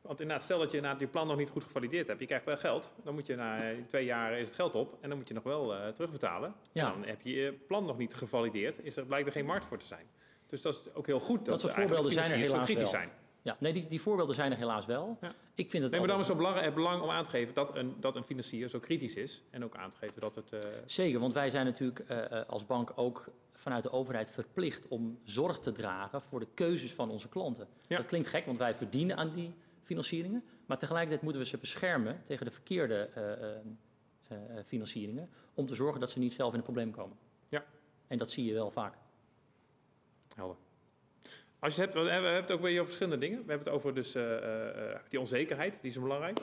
Want inderdaad, stel dat je na je plan nog niet goed gevalideerd hebt, je krijgt wel geld, dan moet je na twee jaar is het geld op en dan moet je nog wel uh, terugbetalen. Ja. dan heb je je plan nog niet gevalideerd, is er, blijkt er geen markt voor te zijn. Dus dat is ook heel goed dat, dat soort voorbeelden zijn er helaas kritisch wel. zijn. Ja, nee, die, die voorbeelden zijn er helaas wel. Ja. Ik vind het nee, maar dan is het zo belang, belang om aan te geven dat een, dat een financier zo kritisch is. En ook aan te geven dat het... Uh... Zeker, want wij zijn natuurlijk uh, als bank ook vanuit de overheid verplicht om zorg te dragen voor de keuzes van onze klanten. Ja. Dat klinkt gek, want wij verdienen aan die financieringen. Maar tegelijkertijd moeten we ze beschermen tegen de verkeerde uh, uh, financieringen. Om te zorgen dat ze niet zelf in een probleem komen. Ja. En dat zie je wel vaak. Helder. Als je het hebt, we hebben het ook weer over verschillende dingen. We hebben het over dus, die onzekerheid, die is belangrijk.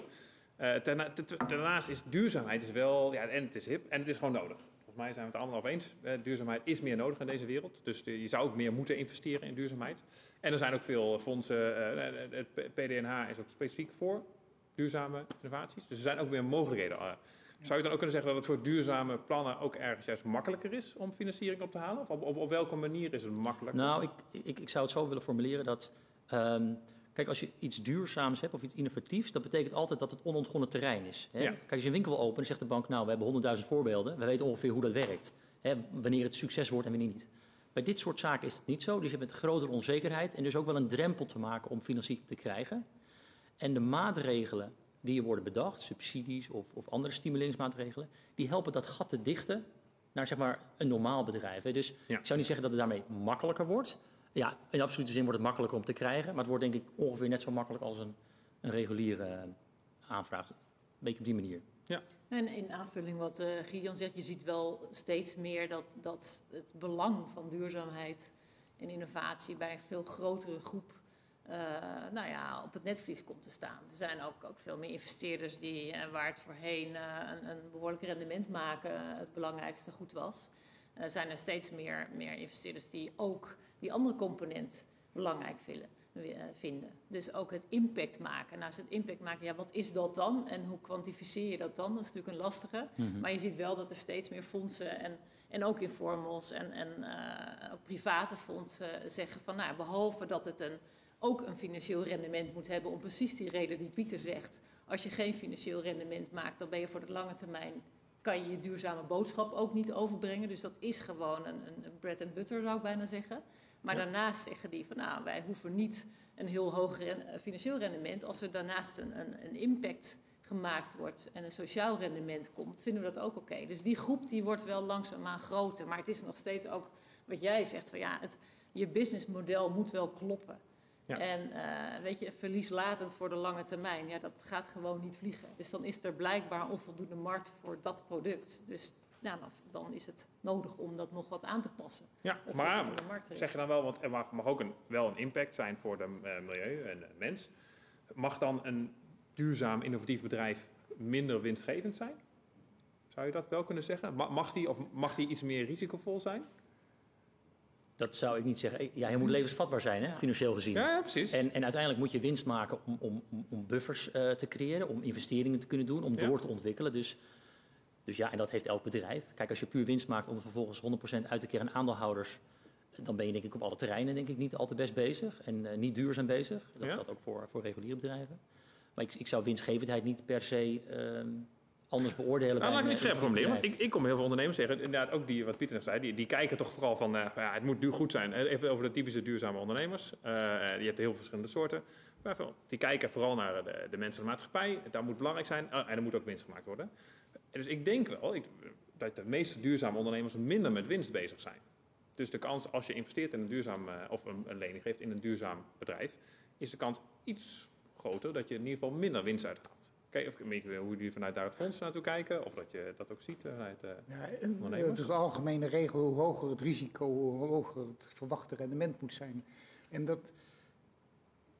daarnaast is duurzaamheid is wel, ja, en het is hip en het is gewoon nodig mij zijn we het allemaal over eens. duurzaamheid is meer nodig in deze wereld. Dus je zou ook meer moeten investeren in duurzaamheid. En er zijn ook veel fondsen. Eh, het PDNH is ook specifiek voor duurzame innovaties. Dus er zijn ook meer mogelijkheden. Eh, zou je dan ook kunnen zeggen dat het voor duurzame plannen ook ergens juist makkelijker is om financiering op te halen? Of op, op, op welke manier is het makkelijker? Nou, ik, ik, ik zou het zo willen formuleren dat. Um, Kijk, als je iets duurzaams hebt of iets innovatiefs, dat betekent altijd dat het onontgonnen terrein is. Hè? Kijk, als je een winkel wil openen, zegt de bank, nou, we hebben honderdduizend voorbeelden. We weten ongeveer hoe dat werkt. Hè? Wanneer het succes wordt en wanneer niet. Bij dit soort zaken is het niet zo. Dus je hebt een grotere onzekerheid en dus ook wel een drempel te maken om financiering te krijgen. En de maatregelen die er worden bedacht, subsidies of, of andere stimuleringsmaatregelen, die helpen dat gat te dichten naar zeg maar, een normaal bedrijf. Dus ik zou niet zeggen dat het daarmee makkelijker wordt. Ja, in absolute zin wordt het makkelijker om te krijgen. Maar het wordt denk ik ongeveer net zo makkelijk als een, een reguliere uh, aanvraag. Een beetje op die manier. Ja. En in aanvulling wat uh, Gideon zegt, je ziet wel steeds meer dat, dat het belang van duurzaamheid en innovatie bij een veel grotere groep uh, nou ja, op het netvlies komt te staan. Er zijn ook, ook veel meer investeerders die, uh, waar het voorheen een, een behoorlijk rendement maken het belangrijkste goed was. Zijn er steeds meer, meer investeerders die ook die andere component belangrijk vinden, eh, vinden. Dus ook het impact maken. Nou, het impact maken, ja, wat is dat dan? En hoe kwantificeer je dat dan? Dat is natuurlijk een lastige. Mhm. Maar je ziet wel dat er steeds meer fondsen en, en ook informals en, en uh, private fondsen zeggen van, nou, behalve dat het een, ook een financieel rendement moet hebben om precies die reden die Pieter zegt. Als je geen financieel rendement maakt, dan ben je voor de lange termijn kan je je duurzame boodschap ook niet overbrengen. Dus dat is gewoon een, een bread and butter, zou ik bijna zeggen. Maar daarnaast zeggen die van nou, wij hoeven niet een heel hoog ren, financieel rendement als we daarnaast een, een, een, impact gemaakt wordt en een sociaal rendement komt, vinden we dat ook oké. Dus die groep die wordt wel langzaamaan groter, maar het is nog steeds ook wat jij zegt van ja, het, je businessmodel moet wel kloppen. Ja. En eh, weet je, verlieslatend voor de lange termijn, ja, dat gaat gewoon niet vliegen. Dus dan is er blijkbaar onvoldoende markt voor dat product. Dus ja, dan, dan is het nodig om dat nog wat aan te passen. Ja, maar de zeg je dan wel, want er mag, mag ook een, wel een impact zijn voor het milieu en de mens. Mag dan een duurzaam innovatief bedrijf minder winstgevend zijn? Zou je dat wel kunnen zeggen? Ma- Mag die, of mag die iets meer risicovol zijn? Dat zou ik niet zeggen. Ja, hij moet levensvatbaar zijn, hè, financieel gezien. Ja, ja precies. En, en uiteindelijk moet je winst maken om, om, om- buffers eh, te creëren, om investeringen te kunnen doen, om Ja. door te ontwikkelen. Dus, dus ja, en dat heeft elk bedrijf. Kijk, als je puur winst maakt om het vervolgens 100% uit te keren aan aandeelhouders, dan ben je denk ik op alle terreinen denk ik niet al te best bezig en eh, niet duurzaam bezig. Dat Ja. geldt ook voor, voor reguliere bedrijven. Maar ik, ik zou winstgevendheid niet per se ehm, anders beoordelen. Nou, laat ik eh, scherp want bedrijf. Ik, ik kom heel veel ondernemers tegen. Inderdaad, ook die, wat Pieter net zei, die, die kijken toch vooral van, eh, ja, het moet nu goed zijn. Eh, Even over de typische duurzame ondernemers. Eh, eh, je hebt heel verschillende soorten. Maar die kijken vooral naar de, de mensen in de maatschappij. Dat moet belangrijk zijn. eh, en er moet ook winst gemaakt worden. En dus ik denk wel ik, dat de meeste duurzame ondernemers minder met winst bezig zijn. Dus de kans als je investeert in een duurzaam, eh, of een, een lening geeft in een duurzaam bedrijf, is de kans iets groter dat je in ieder geval minder winst uithaalt. Kijk, of, ik weet hoe jullie vanuit daar het fonds naartoe kijken, of dat je dat ook ziet eh, vanuit... eh, Ja, eh, Ondernemers? het is een algemene regel, hoe hoger het risico, hoe hoger het verwachte rendement moet zijn. En dat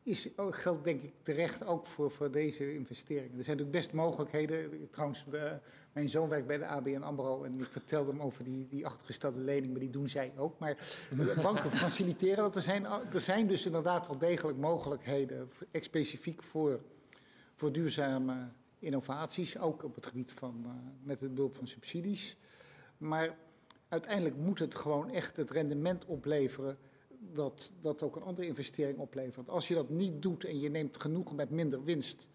is, geldt denk ik terecht ook voor, voor deze investeringen. Er zijn natuurlijk best mogelijkheden. Trouwens, de- mijn zoon werkt bij de ABN AMRO en ik vertelde hem over die, die achtergestelde lening, maar die doen zij ook. Maar de banken faciliteren dat. Er zijn, er zijn dus inderdaad wel degelijk mogelijkheden, specifiek voor, voor duurzame innovaties, ook op het gebied van, eh, met de behulp van subsidies. Maar uiteindelijk moet het gewoon echt het rendement opleveren dat, dat ook een andere investering oplevert. Als je dat niet doet en je neemt genoegen met minder winst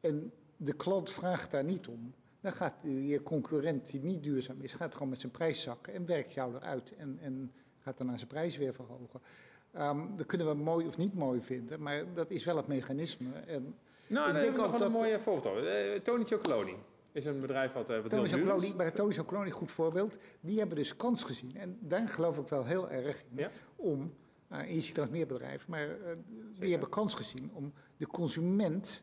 en de klant vraagt daar niet om, dan gaat je concurrent die niet duurzaam is, gaat gewoon met zijn prijs zakken en werkt jou eruit en, en gaat daarna zijn prijs weer verhogen. Ehm, dat kunnen we mooi of niet mooi vinden, maar dat is wel het mechanisme. En Nou, Ik denk ook nog dat- een mooie voorbeeld. Eh, Tony Chocoloni is een bedrijf wat, eh wat heel Tony is. Chocoloni, maar Tony Chocoloni, goed voorbeeld, die hebben dus kans gezien. En daar geloof ik wel heel erg in. Ja. Om, uh, je ziet meer bedrijven, maar uh, die hebben kans gezien om de consument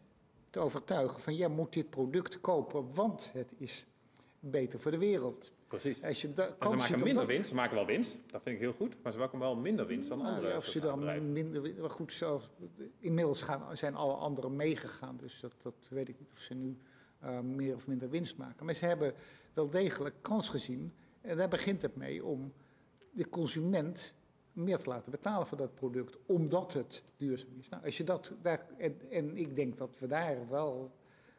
te overtuigen van jij moet dit product kopen, want het is beter voor de wereld. Precies. Als je da- ze maken minder winst. Ze maken wel winst. Dat vind ik heel goed. Maar ze maken wel minder winst dan Nou, andere ja, of ze dan bedrijven. minder, wi- maar goed, zo, inmiddels gaan, zijn alle anderen meegegaan, dus dat, dat weet ik niet of ze nu uh, meer of minder winst maken. Maar ze hebben wel degelijk kans gezien, en daar begint het mee, om de consument meer te laten betalen voor dat product, omdat het duurzaam is. Nou, als je dat daar, en, en ik denk dat we daar wel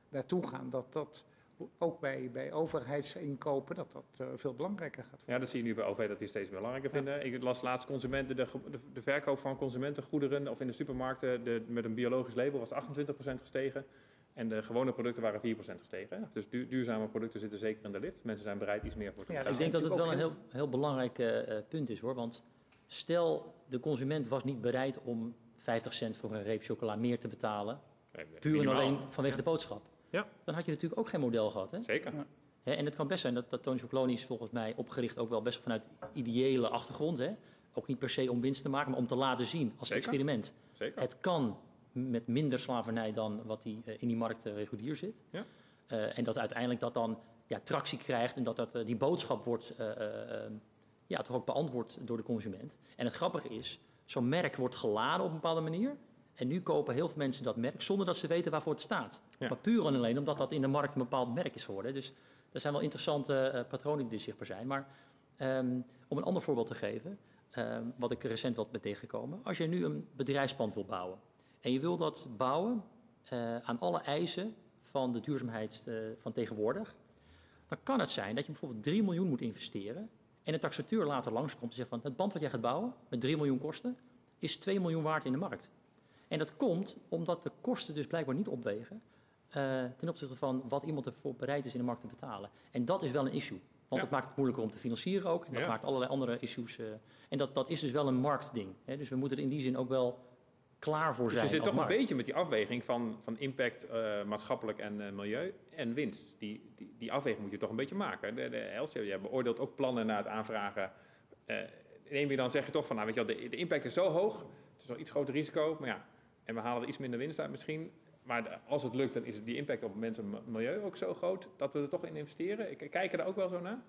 naartoe gaan, dat dat ook bij, bij overheidsinkopen, dat dat uh, veel belangrijker gaat. Ja, dat zie je nu bij OV dat die steeds belangrijker vinden. Ik las laatst consumenten, de, de, de verkoop van consumentengoederen of in de supermarkten de, met een biologisch label was 28% gestegen. En de gewone producten waren 4% gestegen. Dus duur- duurzame producten zitten zeker in de lift. Mensen zijn bereid iets meer voor te Ja, betalen. Ik denk dat het wel een heel, heel belangrijk eh, eh, punt is hoor. Want stel, de consument was niet bereid om 50 cent voor een reep chocola meer te betalen. Nee, Puur en alleen vanwege de boodschap. Ja. Dan had je natuurlijk ook geen model gehad. Hè? Zeker. Hè, en het kan best zijn dat, dat Tony Chocoloni is volgens mij opgericht ook wel best vanuit ideële achtergrond. Hè? Ook niet per se om winst te maken, maar om te laten zien als Zeker. experiment. Zeker. Het kan met minder slavernij dan wat die eh, in die markt eh, regulier zit. Ja. Eh, en dat uiteindelijk dat dan ja, tractie krijgt en dat, dat die boodschap wordt eh, eh, eh, ja, toch ook beantwoord door de consument. En het grappige is, zo'n merk wordt geladen op een bepaalde manier. En nu kopen heel veel mensen dat merk zonder dat ze weten waarvoor het staat. Ja. Maar puur en alleen omdat dat in de markt een bepaald merk is geworden. Dus er zijn wel interessante eh, patronen die zichtbaar zijn. Maar ehm, om een ander voorbeeld te geven, ehm, wat ik recent wat ben tegengekomen. Als je nu een bedrijfspand wil bouwen en je wil dat bouwen eh, aan alle eisen van de duurzaamheid eh, van tegenwoordig, dan kan het zijn dat je bijvoorbeeld 3 miljoen moet investeren en een taxateur later langskomt en zegt van het band wat jij gaat bouwen met 3 miljoen kosten is 2 miljoen waard in de markt. En dat komt omdat de kosten dus blijkbaar niet opwegen eh, ten opzichte van wat iemand ervoor bereid is in de markt te betalen. En dat is wel een issue. Want Ja. het maakt het moeilijker om te financieren ook. En dat Ja. maakt allerlei andere issues. eh, en dat, dat is dus wel een marktding. Hè. Dus we moeten er in die zin ook wel klaar voor Dus zijn. je zit toch een beetje met die afweging van, van impact, eh, maatschappelijk en milieu en winst. Die, die, die afweging moet je toch een beetje maken. De, de beoordeelt ook plannen na het aanvragen. Neem je dan zeg je toch van, nou weet je wel, de, de impact is zo hoog, het is wel iets groter risico, maar ja, en we halen er iets minder winst uit misschien. Maar als het lukt, dan is die impact op mensen en milieu ook zo groot dat we er toch in investeren. Kijken er ook wel zo naar?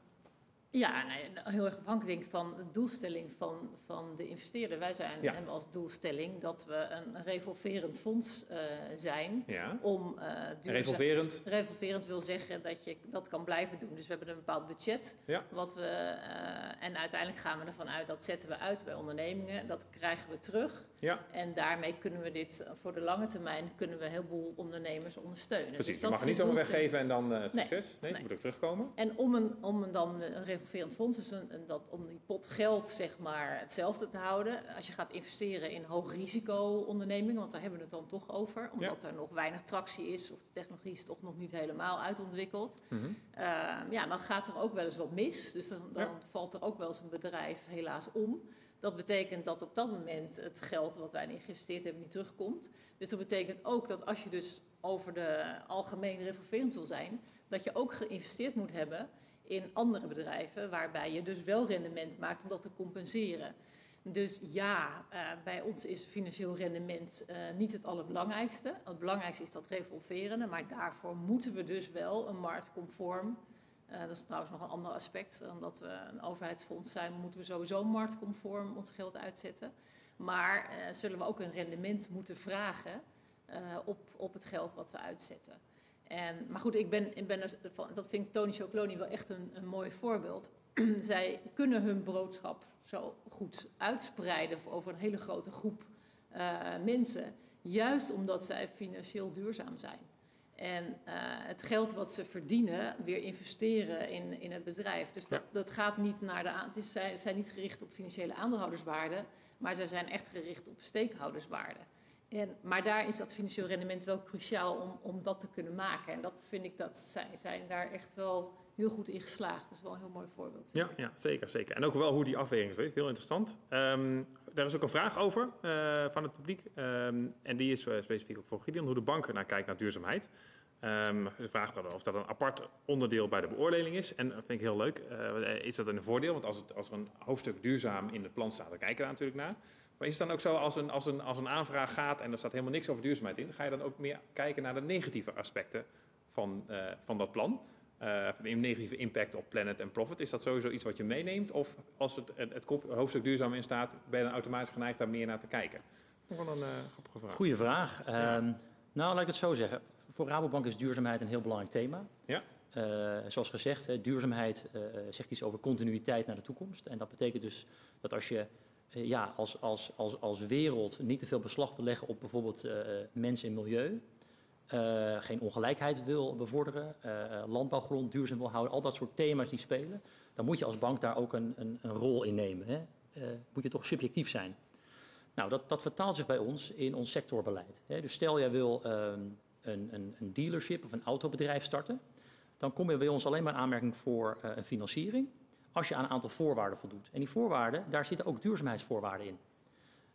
Ja, nee, heel erg afhankelijk van de doelstelling van, van de investeerder. Wij zijn, Ja. hebben als doelstelling dat we een revolverend fonds eh, zijn Ja. om duurzaam... Revolverend. Revolverend wil zeggen dat je dat kan blijven doen. Dus we hebben een bepaald budget. Ja. Wat we, eh, en uiteindelijk gaan we ervan uit, dat zetten we uit bij ondernemingen. Dat krijgen we terug. Ja, En daarmee kunnen we dit voor de lange termijn kunnen we een heleboel ondernemers ondersteunen. precies. Dus je dat mag het niet zomaar weggeven en dan succes. Nee, Nee. moet ook terugkomen. En om een, om een dan een revolverend fonds, dus een, een- dat, om die pot geld zeg maar hetzelfde te houden. Als je gaat investeren in hoog risico ondernemingen, want daar hebben we het dan toch over. Omdat er nog weinig tractie is of de technologie is toch nog niet helemaal uitontwikkeld. Mhm. Ehm, ja, dan gaat er ook wel eens wat mis. Dus dan, dan Ja. valt er ook wel eens een bedrijf helaas om. Dat betekent dat op dat moment het geld wat wij in geïnvesteerd hebben niet terugkomt. Dus dat betekent ook dat als je dus over de algemene revolverend wil zijn, dat je ook geïnvesteerd moet hebben in andere bedrijven, waarbij je dus wel rendement maakt om dat te compenseren. Dus ja, eh, bij ons is financieel rendement eh, niet het allerbelangrijkste. Het belangrijkste is dat revolverende, maar daarvoor moeten we dus wel een marktconform. eh, dat is trouwens nog een ander aspect. Omdat we een overheidsfonds zijn, moeten we sowieso marktconform ons geld uitzetten. Maar zullen we ook een rendement moeten vragen op, op het geld wat we uitzetten. En, maar goed, ik ben, ik ben er van, dat vind ik Tony Chocoloni wel echt een, een mooi voorbeeld. Zij kunnen hun boodschap zo goed uitspreiden over een hele grote groep eh, mensen. Juist omdat zij financieel duurzaam zijn. En eh, het geld wat ze verdienen weer investeren in, in het bedrijf. Dus dat, dat gaat niet naar de aan. Het is, zij zijn niet gericht op financiële aandeelhouderswaarde, maar zij zijn echt gericht op steekhouderswaarde. En, maar daar is dat financieel rendement wel cruciaal om, om dat te kunnen maken. En dat vind ik dat zij zijn daar echt wel heel goed in geslaagd. Dat is wel een heel mooi voorbeeld. Ja, ik. ja, zeker, zeker. En ook wel hoe die afweging is, heel interessant. Ehm daar is ook een vraag over eh, van het publiek. Ehm, en die is eh, specifiek ook voor Gideon, hoe de bank naar kijkt naar duurzaamheid. Ehm, de vraag dan of dat een apart onderdeel bij de beoordeling is. En dat vind ik heel leuk. Eh, is dat een voordeel? Want als, het, als er een hoofdstuk duurzaam in het plan staat, dan kijken we daar natuurlijk naar. Maar is het dan ook zo als een, als, een, als een aanvraag gaat en er staat helemaal niks over duurzaamheid in, ga je dan ook meer kijken naar de negatieve aspecten van, eh, van dat plan? Eh, de negatieve impact op planet en profit. Is dat sowieso iets wat je meeneemt? Of als het, het, het kop- hoofdstuk duurzaam in staat, ben je dan automatisch geneigd daar meer naar te kijken? Dat is wel een eh, grappige vraag. Goeie vraag. Ehm, nou, laat ik het zo zeggen. Voor Rabobank is duurzaamheid een heel belangrijk thema. Ja. Eh, zoals gezegd, hè, duurzaamheid eh, zegt iets over continuïteit naar de toekomst. En dat betekent dus dat als je ja, als, als, als, als wereld niet te veel beslag wil leggen op bijvoorbeeld eh mens en milieu, eh, geen ongelijkheid wil bevorderen, eh, landbouwgrond duurzaam wil houden, al dat soort thema's die spelen, dan moet je als bank daar ook een, een, een rol in nemen. Hè? Eh, moet je toch subjectief zijn. Nou, dat, dat vertaalt zich bij ons in ons sectorbeleid. Dus stel jij wil ehm, een, een, een dealership of een autobedrijf starten, dan kom je bij ons alleen maar in aanmerking voor eh, een financiering als je aan een aantal voorwaarden voldoet. En die voorwaarden, daar zitten ook duurzaamheidsvoorwaarden in.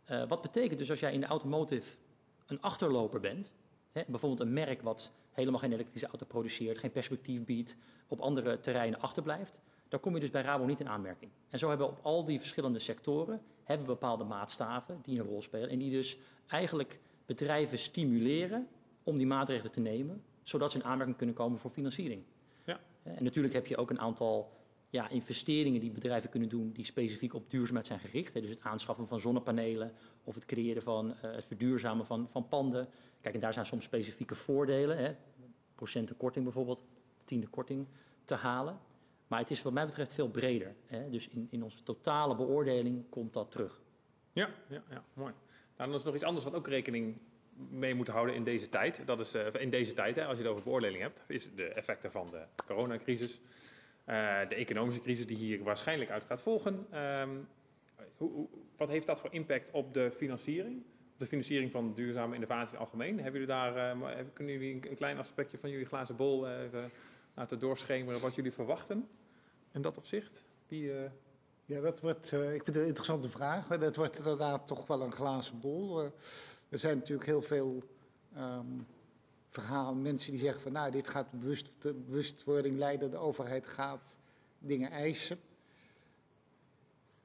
Eh, wat betekent dus als jij in de automotive een achterloper bent, hè, bijvoorbeeld een merk wat helemaal geen elektrische auto produceert, geen perspectief biedt, op andere terreinen achterblijft, dan kom je dus bij Rabo niet in aanmerking. En zo hebben we op al die verschillende sectoren hebben we bepaalde maatstaven die een rol spelen en die dus eigenlijk bedrijven stimuleren om die maatregelen te nemen, zodat ze in aanmerking kunnen komen voor financiering. Ja. Eh, En natuurlijk heb je ook een aantal ja, investeringen die bedrijven kunnen doen die specifiek op duurzaamheid zijn gericht. Dus het aanschaffen van zonnepanelen of het creëren van eh, het verduurzamen van, van panden. Kijk, en daar zijn soms specifieke voordelen. Hè. Procenten korting bijvoorbeeld, tiende korting te halen. Maar het is wat mij betreft veel breder. Hè. Dus in, in onze totale beoordeling komt dat terug. Ja, ja, ja mooi. Nou, dan is nog iets anders wat ook rekening mee moet houden in deze tijd. Dat is eh, in deze tijd, hè, als je het over beoordeling hebt, is de effecten van de coronacrisis. Eh, de economische crisis die hier waarschijnlijk uit gaat volgen. Ehm, hoe, wat heeft dat voor impact op de financiering? De financiering van duurzame innovatie in het algemeen. Hebben jullie daar, even- kunnen jullie een, klein aspectje van jullie glazen bol eh, even laten doorschemeren wat jullie verwachten in dat opzicht? Eh, Ja, dat wordt, ik vind het een interessante vraag. Dat wordt inderdaad toch wel een glazen bol. Er zijn natuurlijk heel veel ehm, verhalen, mensen die zeggen van nou, dit gaat bewust, de bewustwording leiden, de overheid gaat dingen eisen.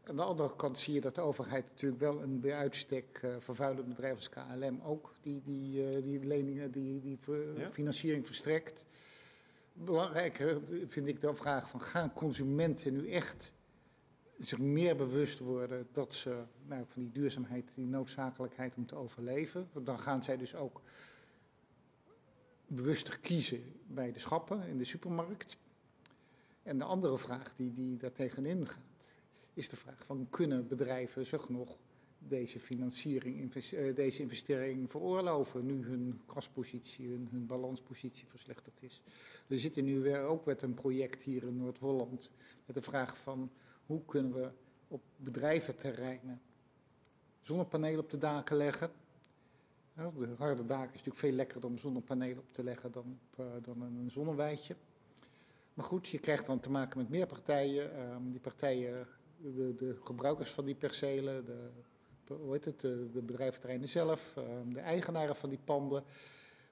Aan de andere kant zie je dat de overheid natuurlijk wel een bij uitstek uh, vervuilend bedrijf als KLM ook die, die, uh, die leningen, die, die Ja. financiering verstrekt. Belangrijker vind ik de vraag van gaan consumenten nu echt zich meer bewust worden dat ze nou, van die duurzaamheid, die noodzakelijkheid om te overleven. Want dan gaan zij dus ook bewuster kiezen bij de schappen in de supermarkt. En de andere vraag die, die daar tegenin gaat, is de vraag van kunnen bedrijven zich nog deze financiering, eh, deze investering veroorloven nu hun kaspositie, hun, hun balanspositie verslechterd is. We zitten nu weer ook met een project hier in Noord-Holland met de vraag van hoe kunnen we op bedrijventerreinen zonnepanelen op de daken leggen. De harde daken is natuurlijk veel lekkerder om zonnepanelen op te leggen dan, op, eh, dan een zonneweidje. Maar goed, je krijgt dan te maken met meer partijen. Ehm, die partijen, de, de gebruikers van die percelen, de, hoe heet het, de, de bedrijventerreinen zelf, ehm, de eigenaren van die panden.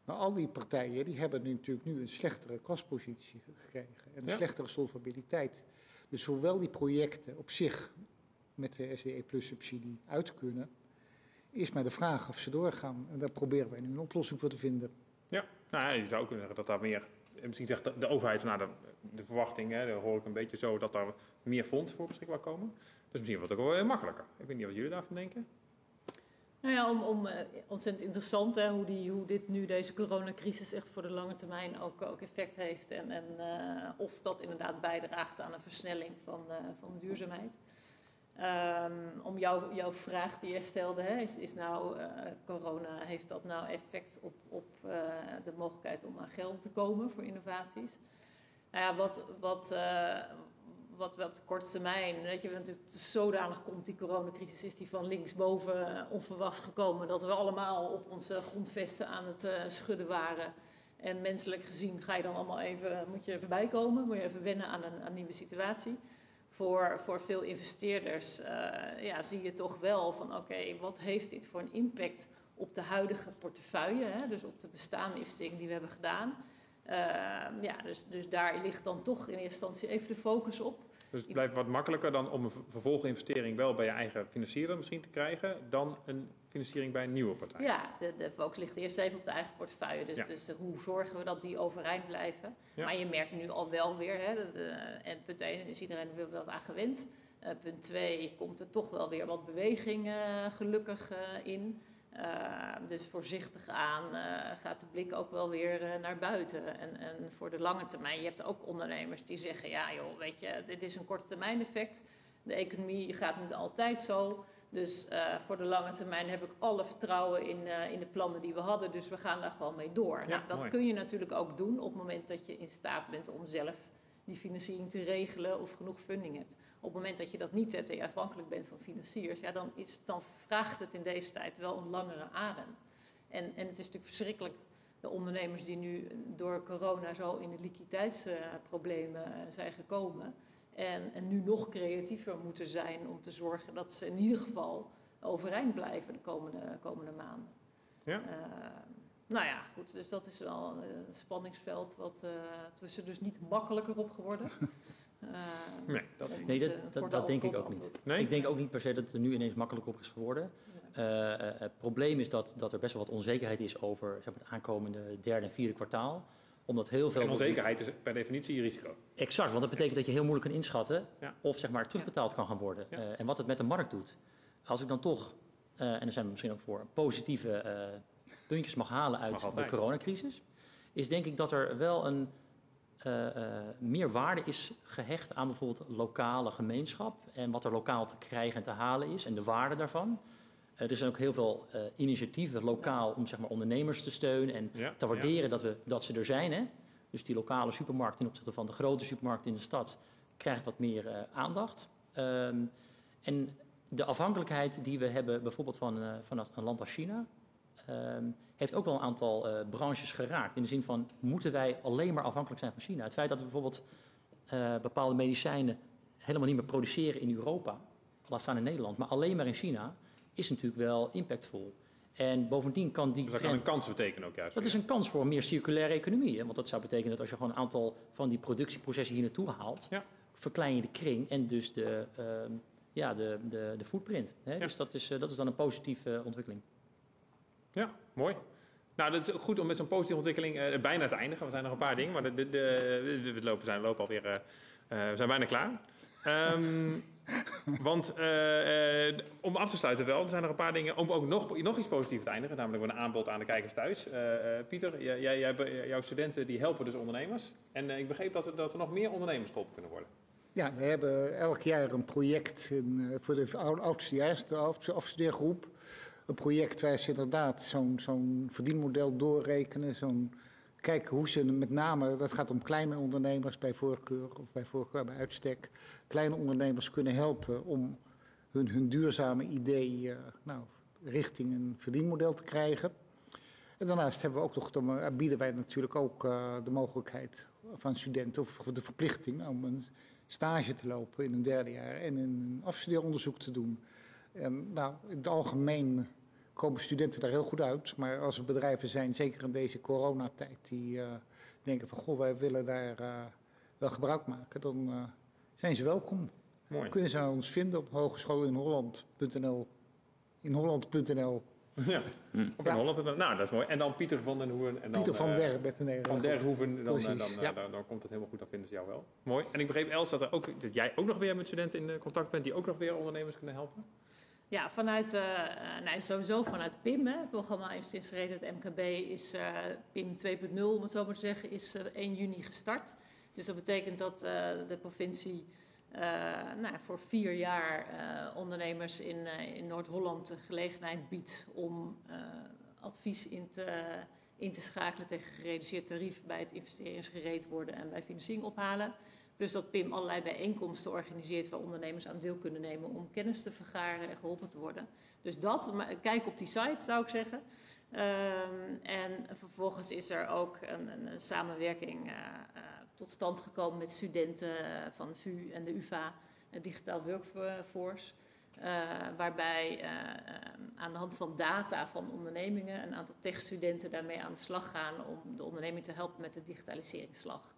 Maar al die partijen die hebben nu natuurlijk nu een slechtere kostpositie gekregen en een Ja. slechtere solvabiliteit. Dus zowel die projecten op zich met de SDE Plus subsidie uit kunnen, is maar de vraag of ze doorgaan. En daar proberen wij nu een oplossing voor te vinden. Ja, nou ja, je zou ook kunnen zeggen dat daar meer... en Misschien zegt de, de overheid, van, nou, de, de verwachting, hè, daar hoor ik een beetje zo, dat daar meer fondsen voor beschikbaar komen. Dus misschien wordt het ook wel weer makkelijker. Ik weet niet wat jullie daarvan denken. Nou ja, om, om, eh, ontzettend interessant hè, hoe, die, hoe dit nu, deze coronacrisis, echt voor de lange termijn ook, ook effect heeft. En, en eh, of dat inderdaad bijdraagt aan een versnelling van, eh, van de duurzaamheid. Ehm, om jouw, vraag die je stelde, hè, is, is nou eh, corona, heeft dat nou effect op, op eh, de mogelijkheid om aan geld te komen voor innovaties? Nou ja, wat, wat, eh, wat we op de korte termijn, weet je, natuurlijk zodanig komt die coronacrisis, is die van linksboven onverwachts gekomen, dat we allemaal op onze grondvesten aan het schudden waren. En menselijk gezien ga je dan allemaal even, moet je even bijkomen, moet je even wennen aan een, aan een nieuwe situatie. Voor, voor veel investeerders eh, ja, zie je toch wel van oké, wat heeft dit voor een impact op de huidige portefeuille, hè? dus op de bestaande investeringen die we hebben gedaan. Eh, ja, dus, dus daar ligt dan toch in eerste instantie even de focus op. Dus het blijft wat makkelijker dan om een ver- vervolginvestering wel bij je eigen financier misschien te krijgen, dan een financiering bij een nieuwe partij. Ja, de, de focus ligt eerst even op de eigen portefeuille. Dus, Ja. dus de- hoe zorgen we dat die overeind blijven? Ja. Maar je merkt nu al wel weer, hè, dat, eh, en punt 1 is iedereen er wel wat aan gewend. Eh, punt 2 komt er toch wel weer wat beweging eh, gelukkig eh, in. Eh, dus voorzichtig aan eh, gaat de blik ook wel weer eh, naar buiten. En, en voor de lange termijn, je hebt ook ondernemers die zeggen, ja joh, weet je, dit is een korte termijn effect. De economie gaat nu altijd zo. Dus eh, voor de lange termijn heb ik alle vertrouwen in, eh, in de plannen die we hadden. Dus we gaan daar gewoon mee door. Ja, nou, dat mooi. kun je natuurlijk ook doen op het moment dat je in staat bent om zelf die financiering te regelen of genoeg funding hebt. Op het moment dat je dat niet hebt en je afhankelijk bent van financiers, ja, dan, is, dan vraagt het in deze tijd wel een langere adem. En, en het is natuurlijk verschrikkelijk, de ondernemers die nu door corona zo in de liquiditeitsproblemen eh, zijn gekomen. En, en nu nog creatiever moeten zijn om te zorgen dat ze in ieder geval overeind blijven de komende, komende maanden. Ja. Eh, nou ja, goed, dus dat is wel een spanningsveld wat eh het is er dus niet makkelijker op geworden. Eh, Nee, dat- Nee, dat- eh, dat- korte dat denk ik ook niet. Nee? Ik denk ook niet per se dat het er nu ineens makkelijk op is geworden. Eh, eh, het probleem is dat, dat er best wel wat onzekerheid is over zeg maar, het aankomende derde en vierde kwartaal. Omdat heel veel. En onzekerheid is per definitie risico. Exact, want dat betekent dat je heel moeilijk kan inschatten of zeg maar, terugbetaald kan gaan worden. Ja. Eh, en wat het met de markt doet. Als ik dan toch, eh, en daar zijn we misschien ook voor, positieve eh, puntjes mag halen uit Mag de coronacrisis, is denk ik dat er wel een eh, eh, meer waarde is gehecht aan bijvoorbeeld lokale gemeenschap en wat er lokaal te krijgen en te halen is en de waarde daarvan. Eh, er zijn ook heel veel eh, initiatieven lokaal om zeg maar, ondernemers te steunen en Ja, te waarderen dat, we, dat ze er zijn. Hè? Dus die lokale supermarkt ten opzichte van de grote supermarkt in de stad krijgt wat meer eh, aandacht. Ehm, en de afhankelijkheid die we hebben bijvoorbeeld van, van een land als China, ehm, heeft ook wel een aantal branches geraakt. In de zin van, moeten wij alleen maar afhankelijk zijn van China? Het feit dat we bijvoorbeeld bepaalde medicijnen helemaal niet meer produceren in Europa, laat staan in Nederland, maar alleen maar in China, is natuurlijk wel impactvol. En bovendien kan die Dus dat kan een kans betekenen ook juist. Dat is een kans voor een meer circulaire economie. Hè? Want dat zou betekenen dat als je gewoon een aantal van die productieprocessen hier naartoe haalt, Ja. verklein je de kring en dus de, ehm, ja, de, de, de footprint. Hè? Ja. Dus dat is, eh, dat is dan een positieve ontwikkeling. Ja, mooi. Nou, dat is goed om met zo'n positieve ontwikkeling eh, bijna te eindigen. We zijn nog een paar dingen, maar de, de, de, we lopen, zijn, lopen alweer, eh, eh, we zijn bijna klaar. Ehm, want eh, eh, om af te sluiten wel, er zijn nog een paar dingen om ook nog, nog iets positiefs te eindigen. Namelijk een aanbod aan de kijkers thuis. Eh, Pieter, jij, jij, jouw studenten die helpen dus ondernemers. En ik begreep dat er, dat er nog meer ondernemers geholpen kunnen worden. Ja, we hebben elk jaar een project in, voor de ou- oudstejaars, de afstudeergroep. Een project waar ze inderdaad zo'n zo'n verdienmodel doorrekenen. Zo'n kijken hoe ze met name, dat gaat om kleine ondernemers bij voorkeur of bij voorkeur bij uitstek. Kleine ondernemers kunnen helpen om hun, hun duurzame idee eh, nou, richting een verdienmodel te krijgen. En daarnaast hebben we ook nog, de, bieden wij natuurlijk ook eh, de mogelijkheid van studenten of de verplichting om een stage te lopen in een derde jaar en een afstudeeronderzoek te doen. En nou, in het algemeen komen studenten daar heel goed uit. Maar als er bedrijven zijn, zeker in deze coronatijd, die eh, denken van goh, wij willen daar eh, wel gebruik maken, dan eh, zijn ze welkom. Mooi. Kunnen ze ons vinden op hogescholinholland.nl. In holland.nl. Ja, op Ja. in Holland. Nou, dat is mooi. En dan Pieter van den Hoeven. En dan, Pieter van der met een. Van Derhoeven, dan, eh, dan, Precies, eh, ja. dan, dan komt het helemaal goed, dan vinden ze jou wel. Mooi. En ik begreep, Els, dat, er ook, dat jij ook nog weer met studenten in contact bent die ook nog weer ondernemers kunnen helpen. Ja, vanuit, nou, sowieso vanuit PIM, hè, het programma Investeringsgereden het MKB, is eh, PIM 2.0, om het zo maar te zeggen, is eh, 1 juni gestart. Dus dat betekent dat de provincie nou, voor vier jaar ondernemers in, in Noord-Holland de gelegenheid biedt om advies in te, in te schakelen tegen gereduceerd tarief bij het investeringsgereed worden en bij financiering ophalen. Plus dat PIM allerlei bijeenkomsten organiseert waar ondernemers aan deel kunnen nemen om kennis te vergaren en geholpen te worden. Dus dat, kijk op die site zou ik zeggen. Ehm, en vervolgens is er ook een, een, samenwerking eh, eh, tot stand gekomen met studenten van de VU en de UvA, Digitaal Workforce. eh, waarbij eh, eh, aan de hand van data van ondernemingen een aantal techstudenten daarmee aan de slag gaan om de onderneming te helpen met de digitaliseringsslag.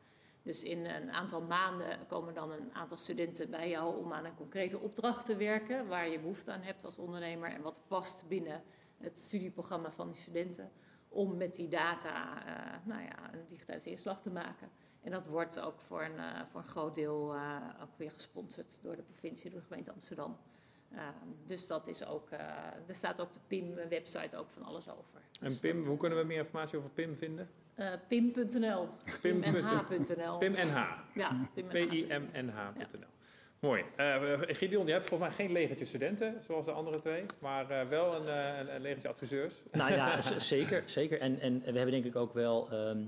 Dus in een aantal maanden komen dan een aantal studenten bij jou om aan een concrete opdracht te werken, waar je behoefte aan hebt als ondernemer en wat past binnen het studieprogramma van die studenten, om met die data eh, nou ja, een digitaliseringsslag te maken. En dat wordt ook voor een, eh, voor een groot deel eh, ook weer gesponsord door de provincie, door de gemeente Amsterdam. Ehm, dus dat is ook, er staat op de PIM-website ook van alles over. En Dus Pim, hoe kunnen we meer informatie over Pim vinden? Eh, PIM.nl. Pim- PIMNH.nl. PimNH. Ja, PIMNH.nl. Mooi. Eh Gideon, je hebt volgens mij geen legertje studenten, zoals de andere twee, maar eh, wel een, eh, een, een legertje adviseurs. Nou ja, zeker. zeker. En, en we hebben denk ik ook wel... ehm,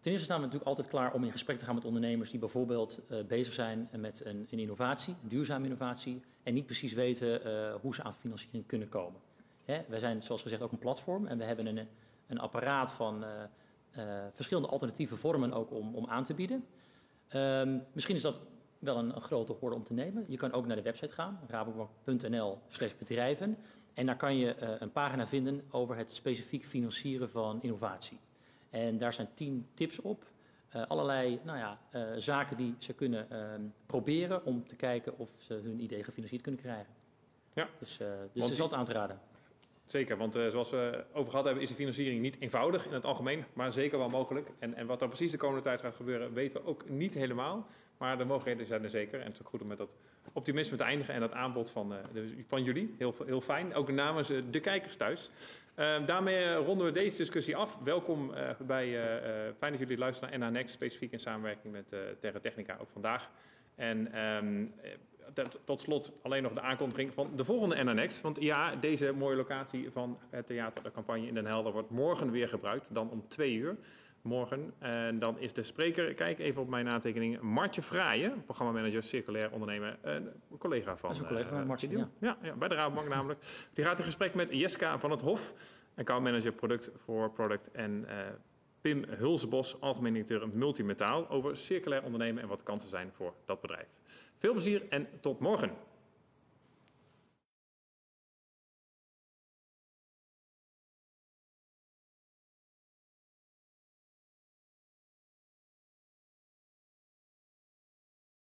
ten eerste staan we natuurlijk altijd klaar om in gesprek te gaan met ondernemers... die bijvoorbeeld eh, bezig zijn met een, een innovatie, een duurzame innovatie... en niet precies weten eh, hoe ze aan financiering kunnen komen. Hè? Wij zijn, zoals gezegd, ook een platform... en we hebben een, een apparaat van verschillende alternatieve vormen ook om, om aan te bieden. Ehm, misschien is dat wel een, een grote hoorde om te nemen. Je kan ook naar de website gaan, rabobank.nl bedrijven. En daar kan je eh, een pagina vinden over het specifiek financieren van innovatie. En daar zijn tien tips op. Eh, allerlei nou ja, eh, zaken die ze kunnen ehm, proberen om te kijken of ze hun idee gefinancierd kunnen krijgen. Ja. Dus, eh dus het is altijd aan te raden. Zeker, want eh, zoals we over gehad hebben, is de financiering niet eenvoudig in het algemeen, maar zeker wel mogelijk. En, en wat er precies de komende tijd gaat gebeuren, weten we ook niet helemaal. Maar de mogelijkheden zijn er zeker. En het is ook goed om met dat optimisme te eindigen en dat aanbod van, eh, van jullie. Heel, heel fijn. Ook namens eh, de kijkers thuis. Eh, daarmee ronden we deze discussie af. Welkom bij, fijn dat jullie luisteren naar NA Next, specifiek in samenwerking met Terra Technica ook vandaag. En ehm, eh, tot- slot alleen nog de aankondiging van de volgende NA Next. Want ja, deze mooie locatie van het theater, de campagne in Den Helder, wordt morgen weer gebruikt. Dan om twee uur. Morgen. En dan is de spreker, kijk even op mijn aantekening, Martje Fraaien, programmamanager circulair ondernemen, een collega van. Dat is een collega van eh, Martje, Gideon. ja. Ja, bij de Rabobank namelijk. Die gaat in gesprek met Jeska van het Hof, accountmanager product voor product en eh, Pim Hulsebos, algemeen directeur multimetaal, over circulair ondernemen en wat kansen zijn voor dat bedrijf. Veel plezier en tot morgen.